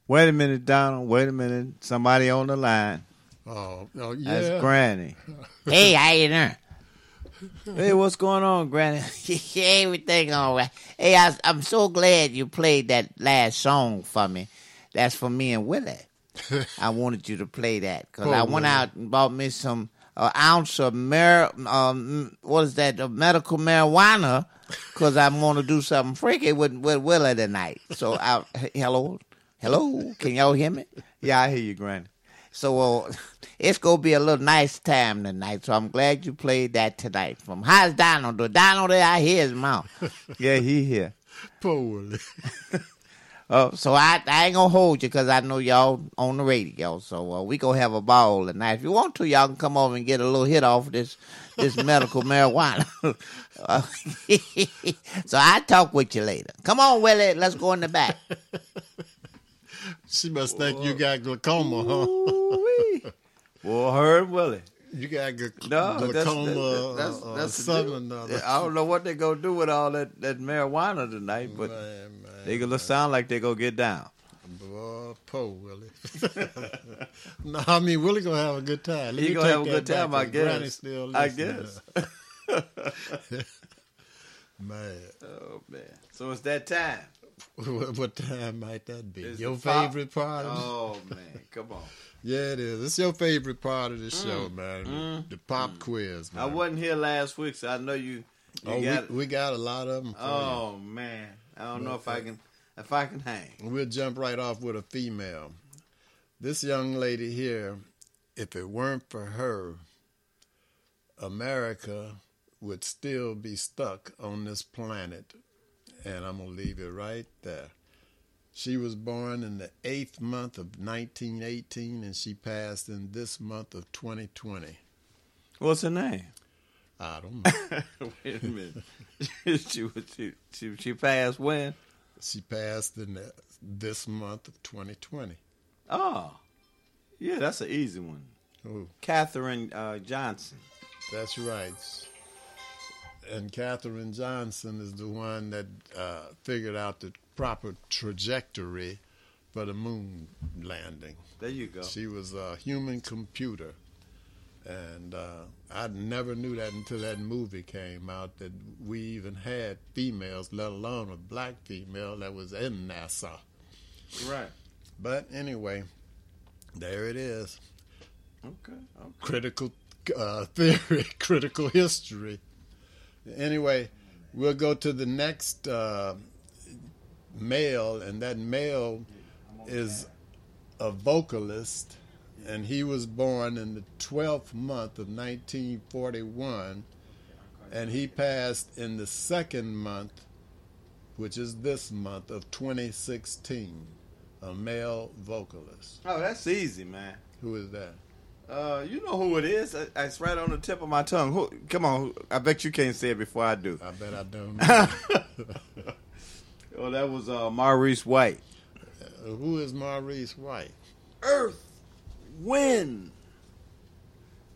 Wait a minute, Donald. Wait a minute. Somebody on the line. Oh, oh yeah. That's Granny. Hey, how you doing? Hey, what's going on, Granny? Everything all right. Hey, I, I'm so glad you played that last song for me. That's for me and Willie. I wanted you to play that because Poor I went Willie. out and bought me some uh, ounce of mar- um, what is that? Medical marijuana because I'm going to do something freaky with with Willie tonight. So, I, hello, hello, can y'all hear me? Yeah, I hear you, Granny. So uh, it's gonna be a little nice time tonight. So I'm glad you played that tonight. From how's Donald? The Donald there, I hear his mouth. Yeah, he here. Poor. Uh, so I, I ain't gonna hold you because I know y'all on the radio. So uh, we gonna have a ball tonight. If you want to, y'all can come over and get a little hit off this this medical marijuana. Uh, so I talk with you later. Come on, Willie. Let's go in the back. She must think you got glaucoma, huh? Well, her and Willie. You got gl- No, glaucoma, that's, that's, that's the something. deal. I don't know what they gonna do with all that, that marijuana tonight, but they gonna sound like they gonna get down. Boy, poor Willie. no, I mean Willie gonna have a good time. Let He gonna have a good time, I guess. Still I listening. man. Oh man! So it's that time. What, what time might that be? Is your it pop? favorite part? Of Oh man, come on! Yeah, it is. It's your favorite part of the show, Mm, man. mm, the pop quiz, man. I wasn't here last week, so I know you. you oh, got, we, we got a lot of them. oh man, I don't know if I can if I can hang. We'll jump right off with a female. This young lady here, if it weren't for her, America would still be stuck on this planet. And I'm going to leave it right there. She was born in the eighth month of 1918 and she passed in this month of 2020. What's her name? I don't know. Wait a minute. she, she she she passed when? She passed in the, this month of 2020. Oh, yeah, that's an easy one. Who? Katherine uh, Johnson. That's right. And Katherine Johnson is the one that uh, figured out the proper trajectory for the moon landing. There you go. She was a human computer. And uh, I never knew that until that movie came out that we even had females, let alone a black female that was in NASA. Right. But anyway, there it is. Okay. okay. Critical uh, theory, critical history. Anyway, we'll go to the next uh, male, and that male is a vocalist, and he was born in the 12th month of 1941, and he passed in the second month, which is this month of 2016. A male vocalist. Oh, that's easy, man. Who is that? Uh, you know who it is. Uh, It's right on the tip of my tongue. Who, come on, I bet you can't say it before I do. I bet I don't. Oh, that was uh, Maurice White. Uh, who is Maurice White? Earth, wind,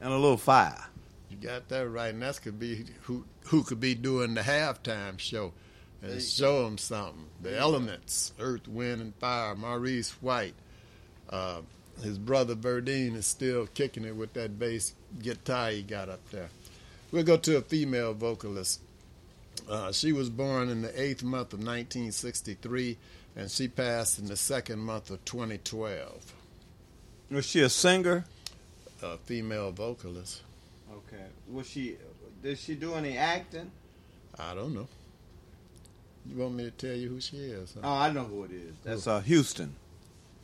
and a little fire. You got that right, and that's could be who who could be doing the halftime show and show them something. The elements: earth, wind, and fire. Maurice White. Uh, his brother Verdine is still kicking it with that bass guitar he got up there. We'll go to a female vocalist. Uh, she was born in the eighth month of 1963, and she passed in the second month of 2012. Was she a singer? A female vocalist. Okay. Was she? Did she do any acting? I don't know. You want me to tell you who she is? huh? Oh, I know who it is. That's uh, Houston.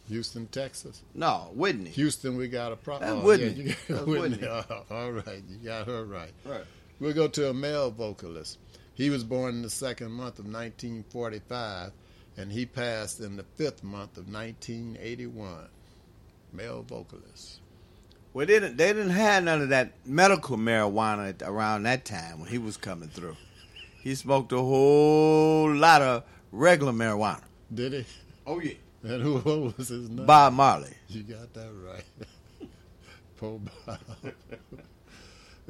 Houston, Texas. No, Whitney. Houston, we got a That's problem. Whitney. Yeah, you got That's Whitney. Whitney. all right, you got her right. Right. We'll go to a male vocalist. He was born in the second month of 1945, and he passed in the fifth month of 1981. Male vocalist. Well, they didn't. They didn't have none of that medical marijuana around that time when he was coming through. He smoked a whole lot of regular marijuana. Did he? Oh yeah. And who what was his name? Bob Marley. You got that right. Poor Bob.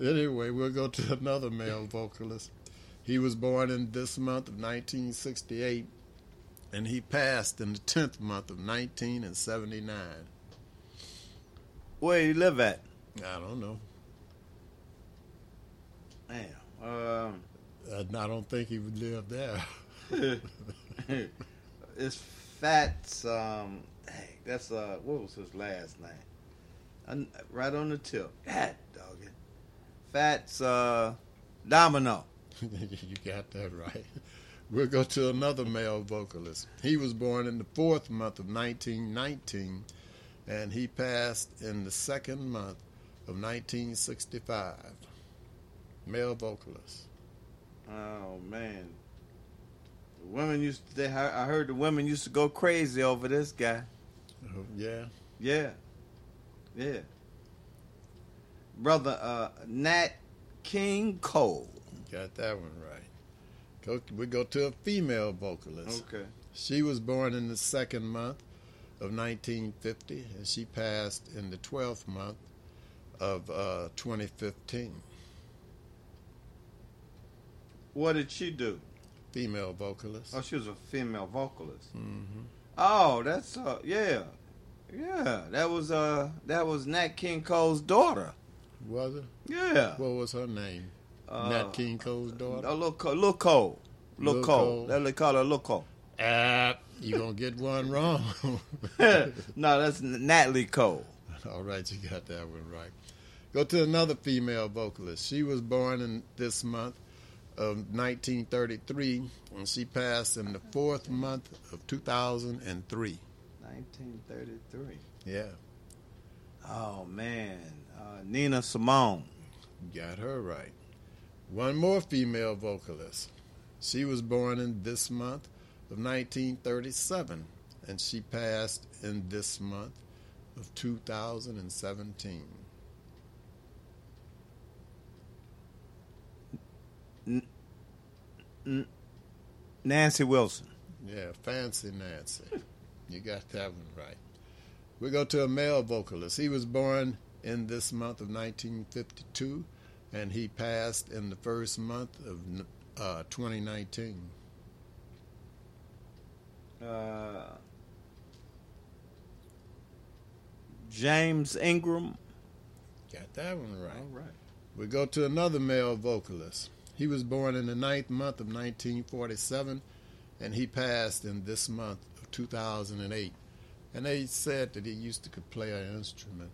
Anyway, we'll go to another male vocalist. He was born in this month of 1968, and he passed in the 10th month of 1979. Where you live at? I don't know. Damn. Um, I, I don't think he would live there. it's Fats. Um, hey, that's uh, what was his last name? Un- right on the tip. God, dog it. Fats uh, Domino. you got that right. We'll go to another male vocalist. He was born in the fourth month of 1919, and he passed in the second month of 1965. Male vocalist. Oh man, the women used. To, they, I heard the women used to go crazy over this guy. Oh, yeah. Yeah, yeah. Brother uh, Nat King Cole. Got that one right. Go, we go to a female vocalist. Okay. She was born in the second month of 1950, and she passed in the 12th month of uh, 2015. What did she do? Female vocalist. Oh, she was a female vocalist. hmm Oh, that's uh, yeah, yeah. That was uh, that was Nat King Cole's daughter. Was it? Yeah. What was her name? Uh, Nat King Cole's daughter. A little, Cole, little Cole, little Cole. Cole. That they call her little Cole. Ah, you gonna get one wrong. no, that's Natalie Cole. All right, you got that one right. Go to another female vocalist. She was born in this month of 1933, and she passed in the fourth month of 2003. 1933. Yeah, Oh man, uh, Nina Simone. got her right. One more female vocalist. She was born in this month of 1937, and she passed in this month of 2017. N- Nancy Wilson. Yeah, Fancy Nancy. You got that one right. We go to a male vocalist. He was born in this month of 1952, and he passed in the first month of uh, 2019. Uh, James Ingram. Got that one right. All right. We go to another male vocalist. He was born in the ninth month of 1947, and he passed in this month of 2008. And they said that he used to could play an instrument.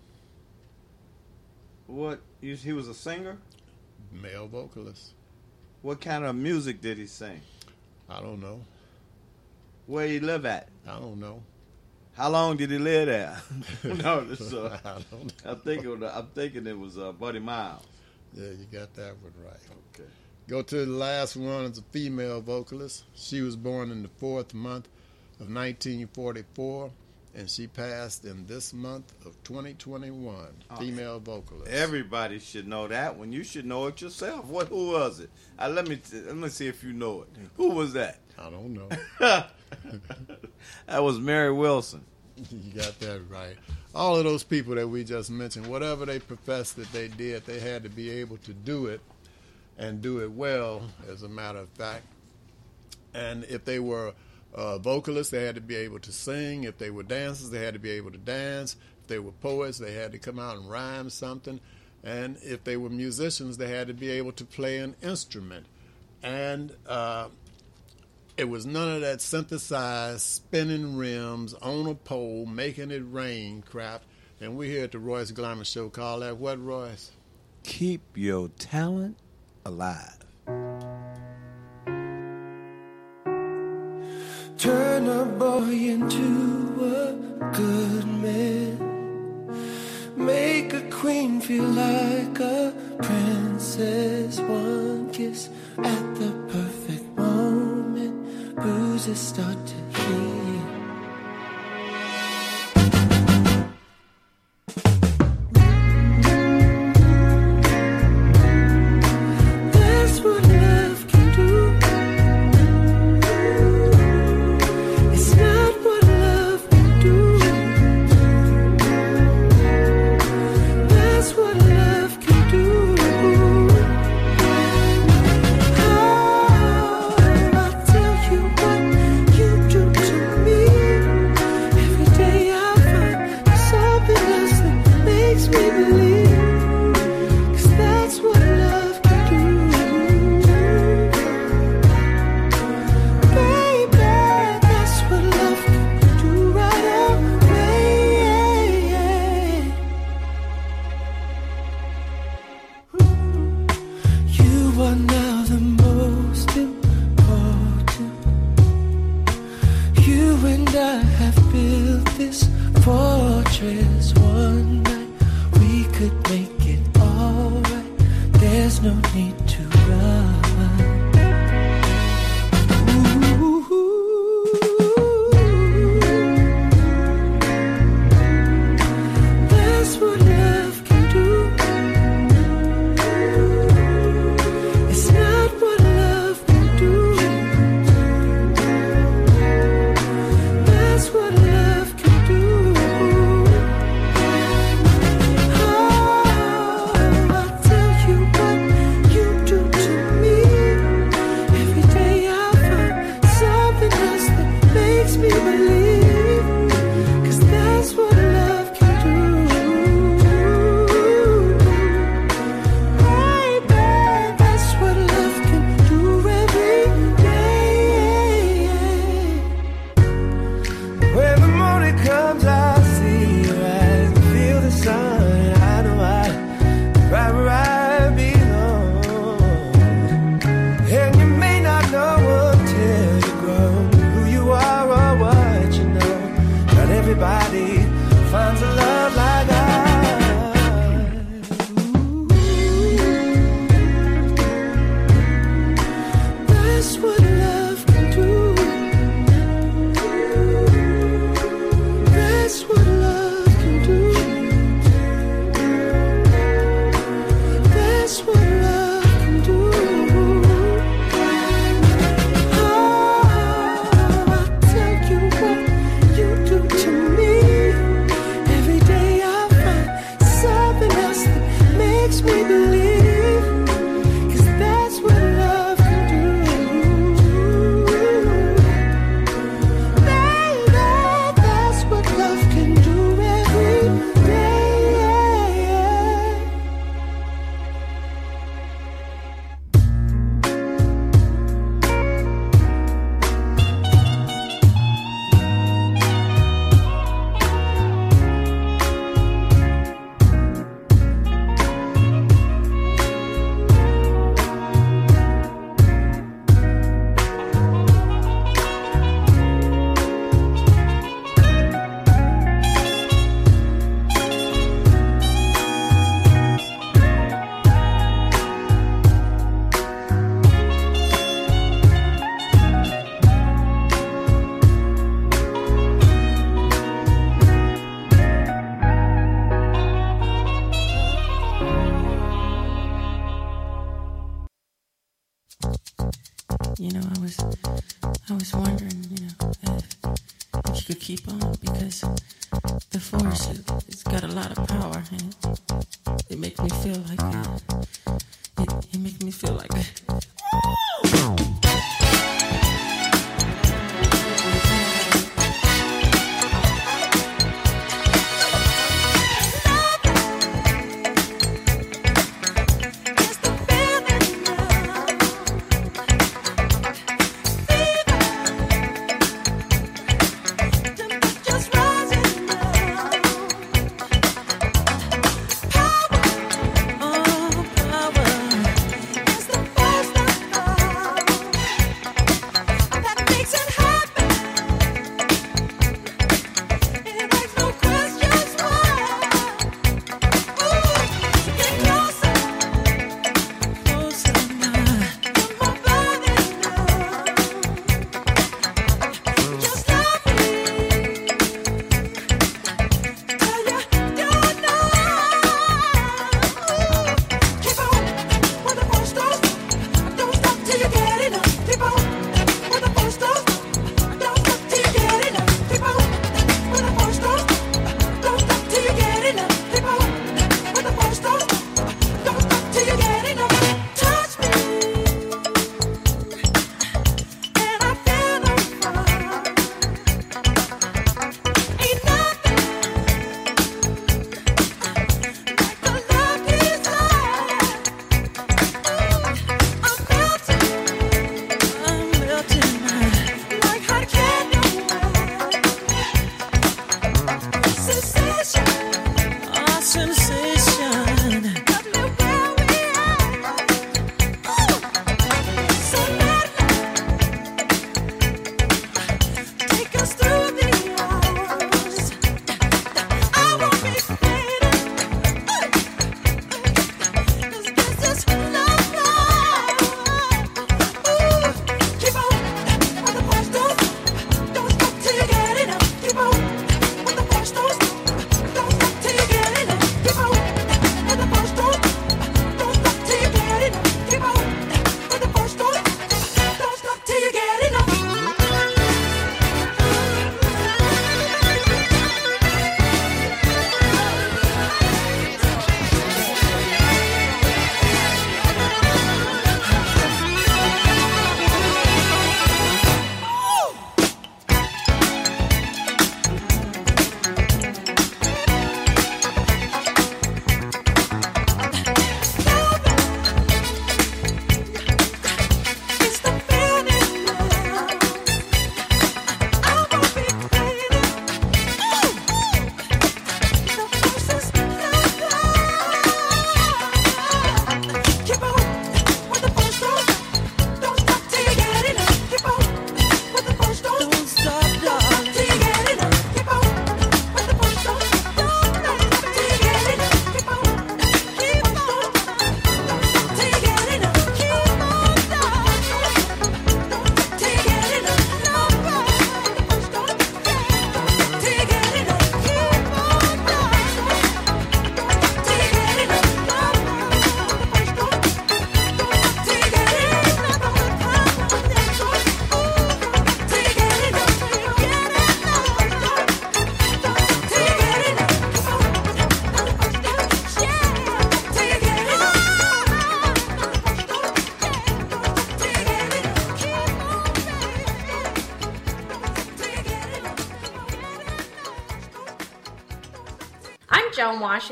What? He was a singer. Male vocalist. What kind of music did he sing? I don't know. Where he live at? I don't know. How long did he live there? no, this, uh, I don't I'm thinking. It was, I'm thinking it was uh, Buddy Miles. Yeah, you got that one right. Okay. Go to the last one. It's a female vocalist. She was born in the fourth month of 1944, and she passed in this month of 2021. Oh. Female vocalist. Everybody should know that one. You should know it yourself. What? Who was it? Uh, let me t- let me see if you know it. Who was that? I don't know. that was Mary Wilson. you got that right. All of those people that we just mentioned, whatever they professed that they did, they had to be able to do it and do it well, as a matter of fact. And if they were uh, vocalists, they had to be able to sing. If they were dancers, they had to be able to dance. If they were poets, they had to come out and rhyme something. And if they were musicians, they had to be able to play an instrument. And uh, it was none of that synthesized spinning rims on a pole, making it rain crap. And we're here at the Royce Glamour Show call that what, Royce? Keep your talent alive. Turn a boy into a good man. Make a queen feel like a princess. One kiss at the perfect moment. Bruises start to heal.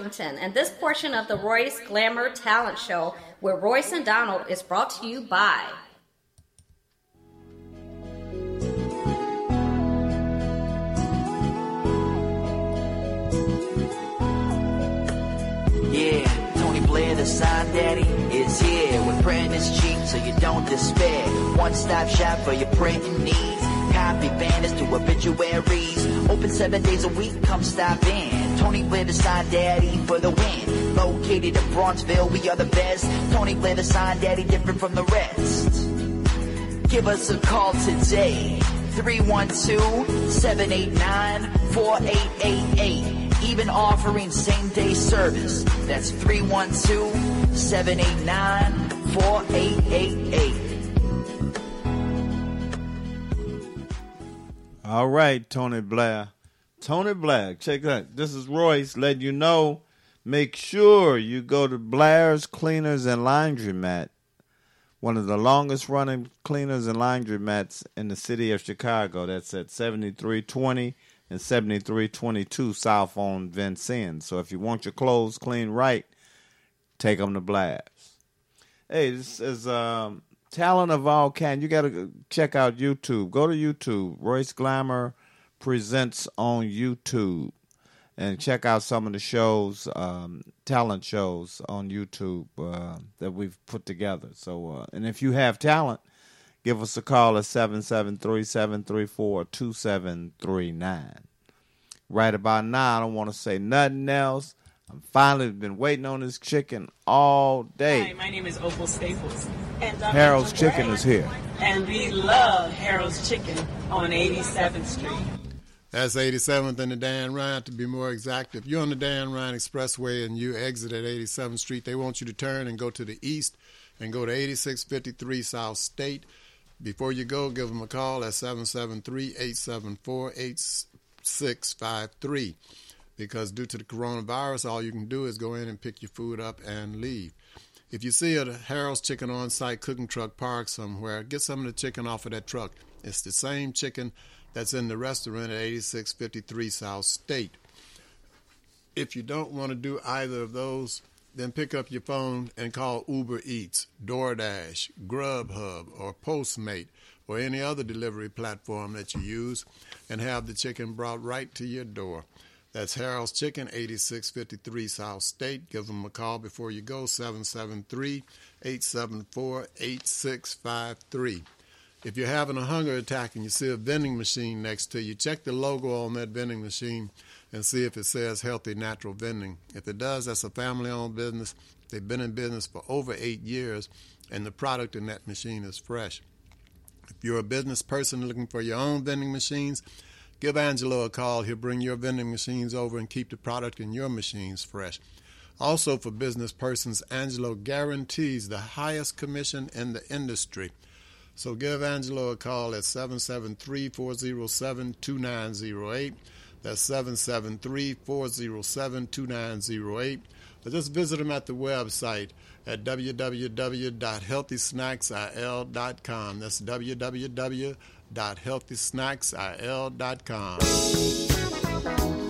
Washington, and this portion of the Royce Glamour Talent Show with Royce and Donald is brought to you by. Bronzeville, we are the best. Tony Blair, the sign daddy, different from the rest. Give us a call today. 312-789-4888. Even offering same day service. That's 312-789-4888. All right, Tony Blair. Tony Blair, check that. This is Royce letting you know. Make sure you go to Blair's Cleaners and Laundromat, one of the longest running cleaners and laundromats in the city of Chicago. That's at 7320 and 7322 South on Vincennes. So if you want your clothes cleaned right, take them to Blair's. Hey, this is um, talent of all kind. You got to check out YouTube. Go to YouTube. Royce Glamour presents on YouTube, and check out some of the shows, um, talent shows on YouTube uh, that we've put together. So, uh, and if you have talent, give us a call at 773-734-2739. Right about now, I don't want to say nothing else. I'm finally been waiting on this chicken all day. Hi, my name is Opal Staples. And I'm Harold's Chicken is here. And we love Harold's Chicken on 87th Street. That's 87th and the Dan Ryan, to be more exact. If you're on the Dan Ryan Expressway and you exit at 87th Street, they want you to turn and go to the east and go to 8653 South State. Before you go, give them a call at 773 874 8653. Because due to the coronavirus, all you can do is go in and pick your food up and leave. If you see a Harold's Chicken on site cooking truck parked somewhere, get some of the chicken off of that truck. It's the same chicken that's in the restaurant at 8653 South State. If you don't want to do either of those, then pick up your phone and call Uber Eats, DoorDash, Grubhub, or Postmate, or any other delivery platform that you use, and have the chicken brought right to your door. That's Harold's Chicken, 8653 South State. Give them a call before you go, 773 874 8653. If you're having a hunger attack and you see a vending machine next to you, check the logo on that vending machine and see if it says Healthy Natural Vending. If it does, that's a family owned business. They've been in business for over eight years, and the product in that machine is fresh. If you're a business person looking for your own vending machines, give Angelo a call. He'll bring your vending machines over and keep the product in your machines fresh. Also, for business persons, Angelo guarantees the highest commission in the industry. So give Angelo a call at 773 407 2908. That's 773 407 2908. Or just visit him at the website at www.healthysnacksil.com. That's www.healthysnacksil.com.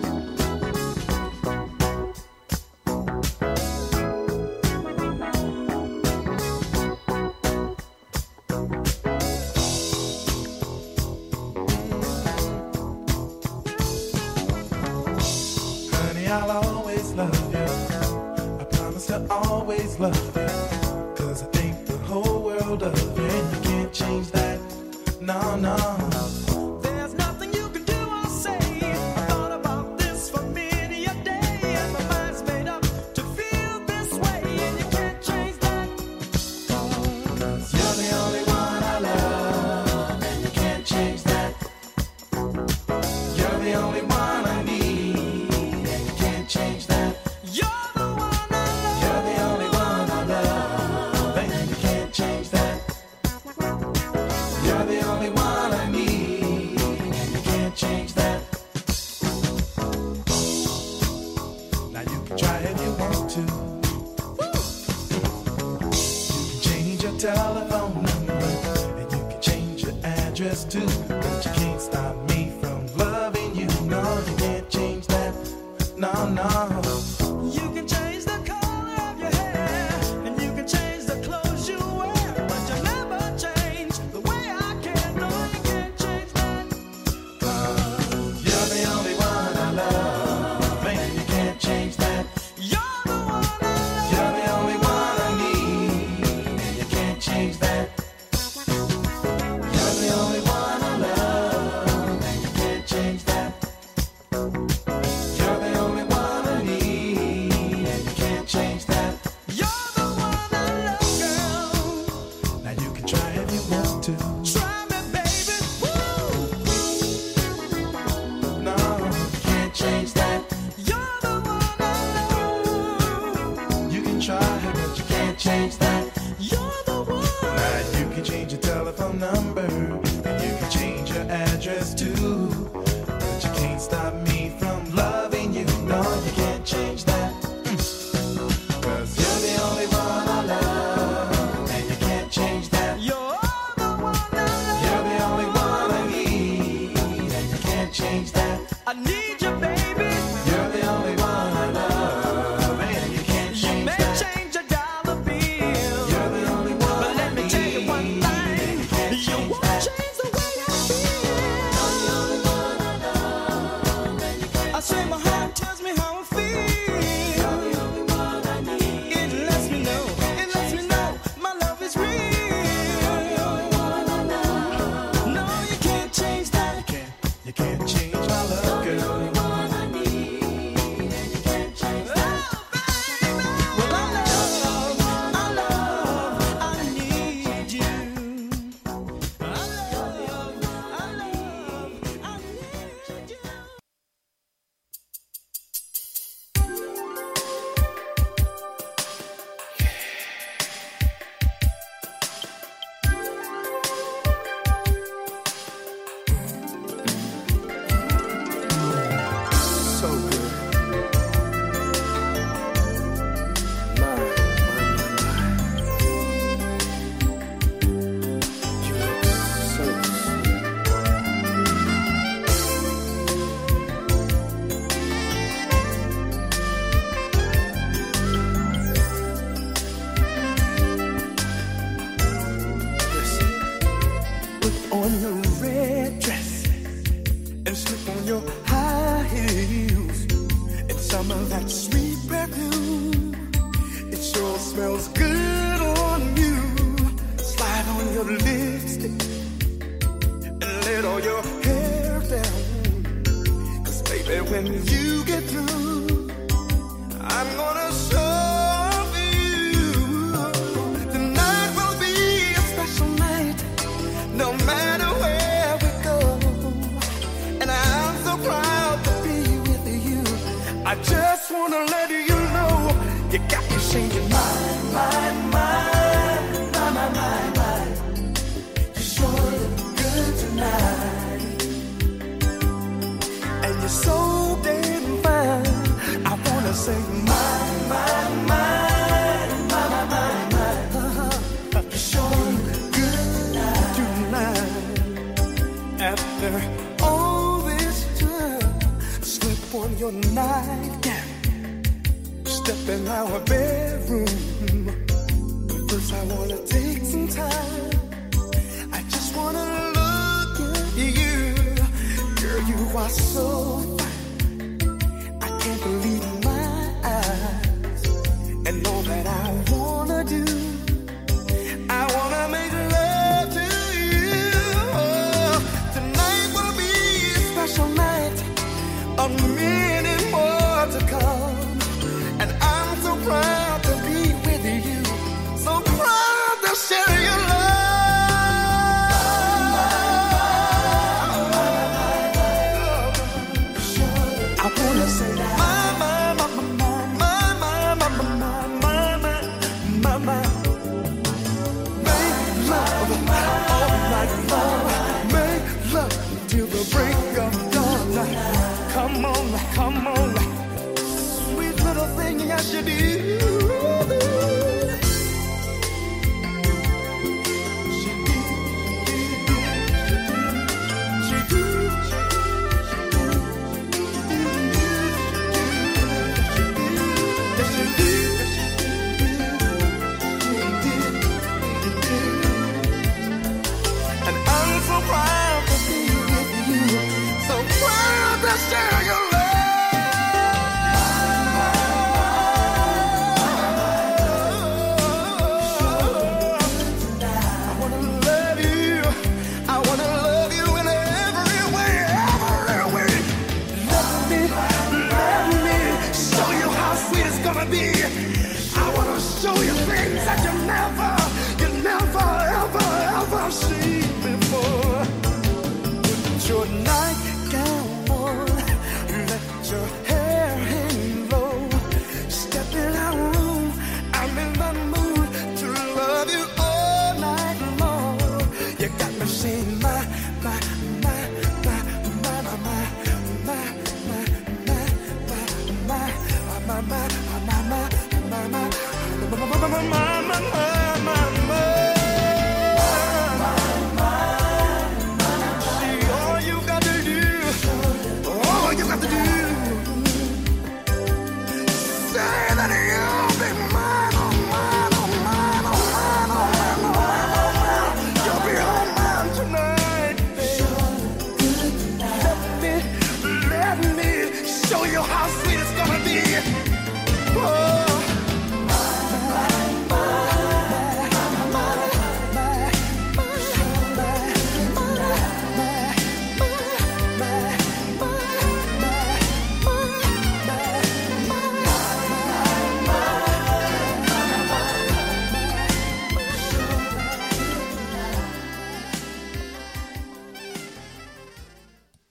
too. good nightgown. Step in our bedroom. But first, I wanna take some time. I just wanna look at you. Girl, you are so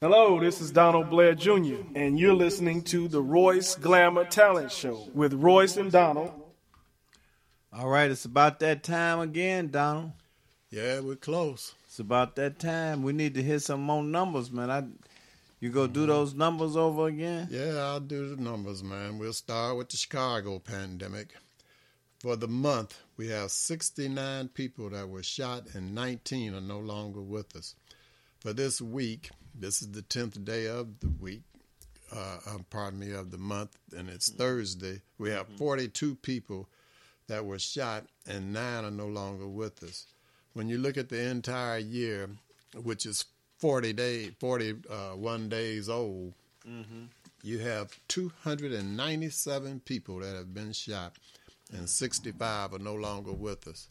Hello, this is Donald Blair Jr., and you're listening to the Royce Glamour Talent Show with Royce and Donald. All right, it's about that time again, Donald. Yeah, we're close. It's about that time. We need to hit some more numbers, man. I, you go do mm-hmm. those numbers over again? Yeah, I'll do the numbers, man. We'll start with the Chicago pandemic. For the month, we have 69 people that were shot and 19 are no longer with us. For this week, this is the 10th day of the week, uh, um, pardon me, of the month, and it's Thursday. We have 42 people that were shot and nine are no longer with us. When you look at the entire year, which is 40 day, 41 days old, you have 297 people that have been shot and 65 are no longer with us.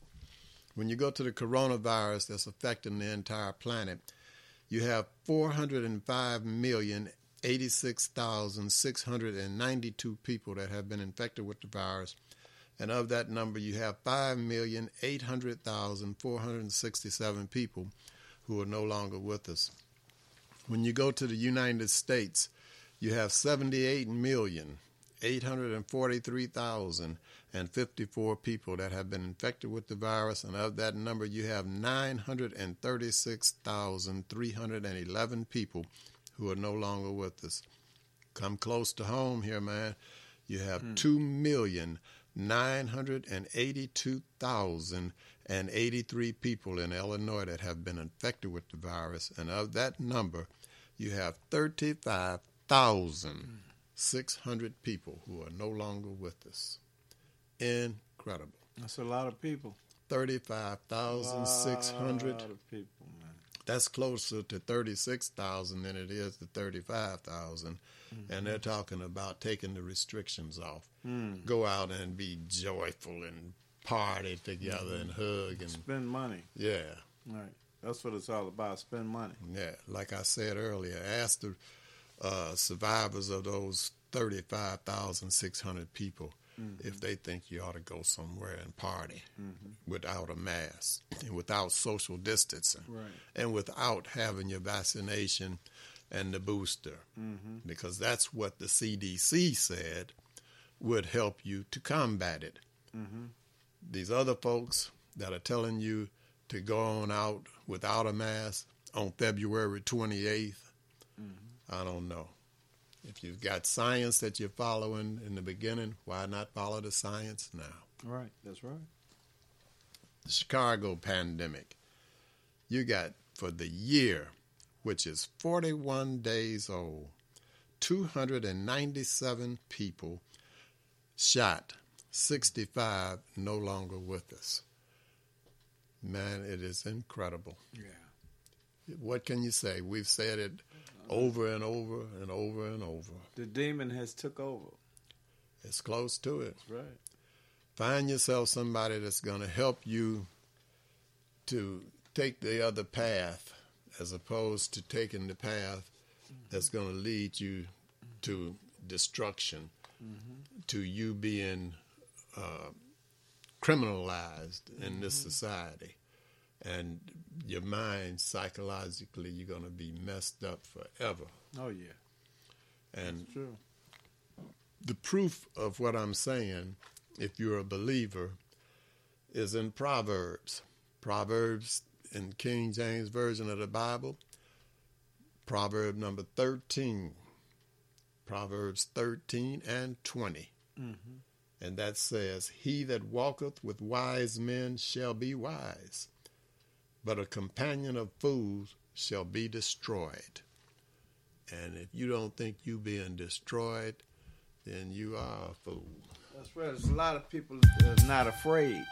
When you go to the coronavirus that's affecting the entire planet, you have 405,086,692 people that have been infected with the virus. And of that number, you have 5,800,467 people who are no longer with us. When you go to the United States, you have 78,843,054 people that have been infected with the virus, and of that number, you have 936,311 people who are no longer with us. Come close to home here, man. You have hmm. two million nine hundred and eighty-two thousand and eighty-three people in Illinois that have been infected with the virus, and of that number, you have thirty-five thousand six hundred people who are no longer with us. Incredible. That's a lot of people. Thirty-five thousand six hundred. Lot of people, man. That's closer to thirty-six thousand than it is to thirty-five and they're talking about taking the restrictions off. Mm. Go out and be joyful and party together and hug and Spend money. yeah, Right. That's what it's all about. Spend money. yeah. Like I said earlier, ask the uh, survivors of those thirty-five thousand people if they think you ought to go somewhere and party without a mask and without social distancing Right. and without having your vaccination and the booster Mhm. because that's what the CDC said would help you to combat it. Mm-hmm. These other folks that are telling you to go on out without a mask on February 28th, I don't know. If you've got science that you're following in the beginning, why not follow the science now? Right. That's right. the Chicago pandemic. You got for the year, which is 41 days old, 297 people shot, 65 no longer with us. Man, it is incredible. Yeah. What can you say? We've said it over and over and over and over. The demon has took over. It's close to it. That's right. Find yourself somebody that's going to help you to take the other path as opposed to taking the path that's going to lead you to destruction, to you being uh, criminalized in this society and your mind psychologically you're going to be messed up forever. Oh yeah. And That's true. the proof of what i'm saying if you're a believer is in proverbs. Proverbs in king james version of the bible proverb number 13 proverbs 13 and 20 mm-hmm. and that says he that walketh with wise men shall be wise but a companion of fools shall be destroyed. And if you don't think you being destroyed, then you are a fool. That's right. There's a lot of people that's not afraid.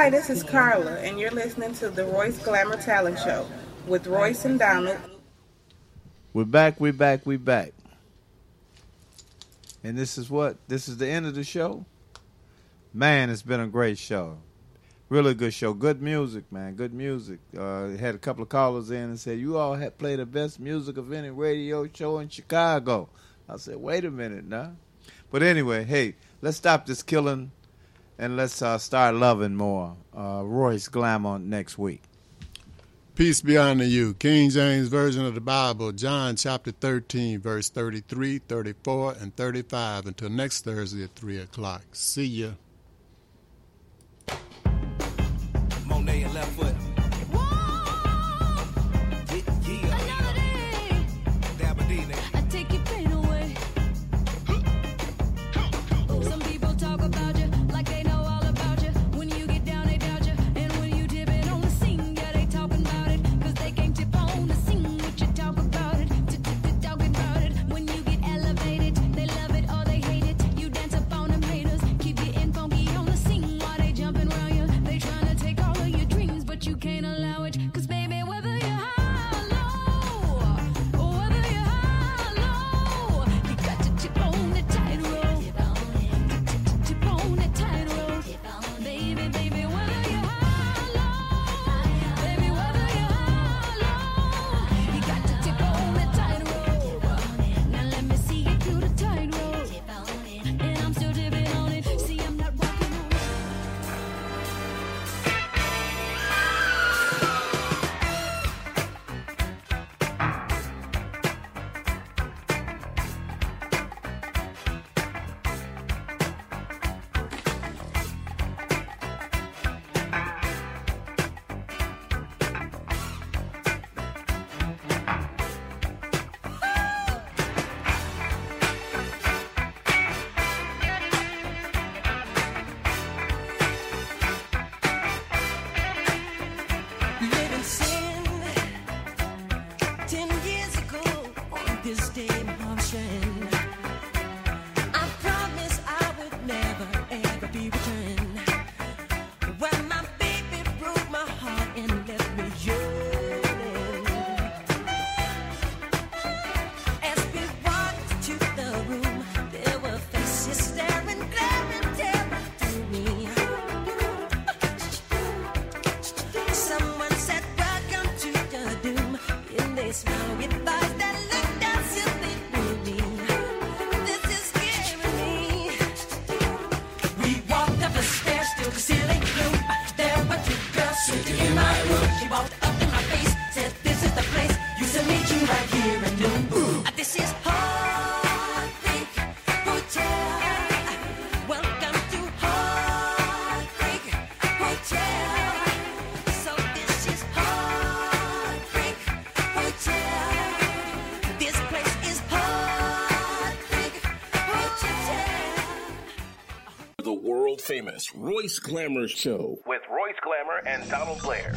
Hi, this is Carla, and you're listening to the Royce Glamour Talent Show with Royce and Donald. We're back, we're back, we're back. And this is what? This is the end of the show? Man, it's been a great show. Really good show. Good music, man. Good music. Uh, had a couple of callers in and said, You all had played the best music of any radio show in Chicago. I said, Wait a minute now. Nah. But anyway, hey, let's stop this killing and let's uh, start loving more. Uh, Royce Glamour next week. Peace be unto you. King James Version of the Bible, John chapter 13, verse 33, 34, and 35. Until next Thursday at 3 o'clock. See ya. Monet and left foot. Royce Glamour Show with Royce Glamour and Donald Blair.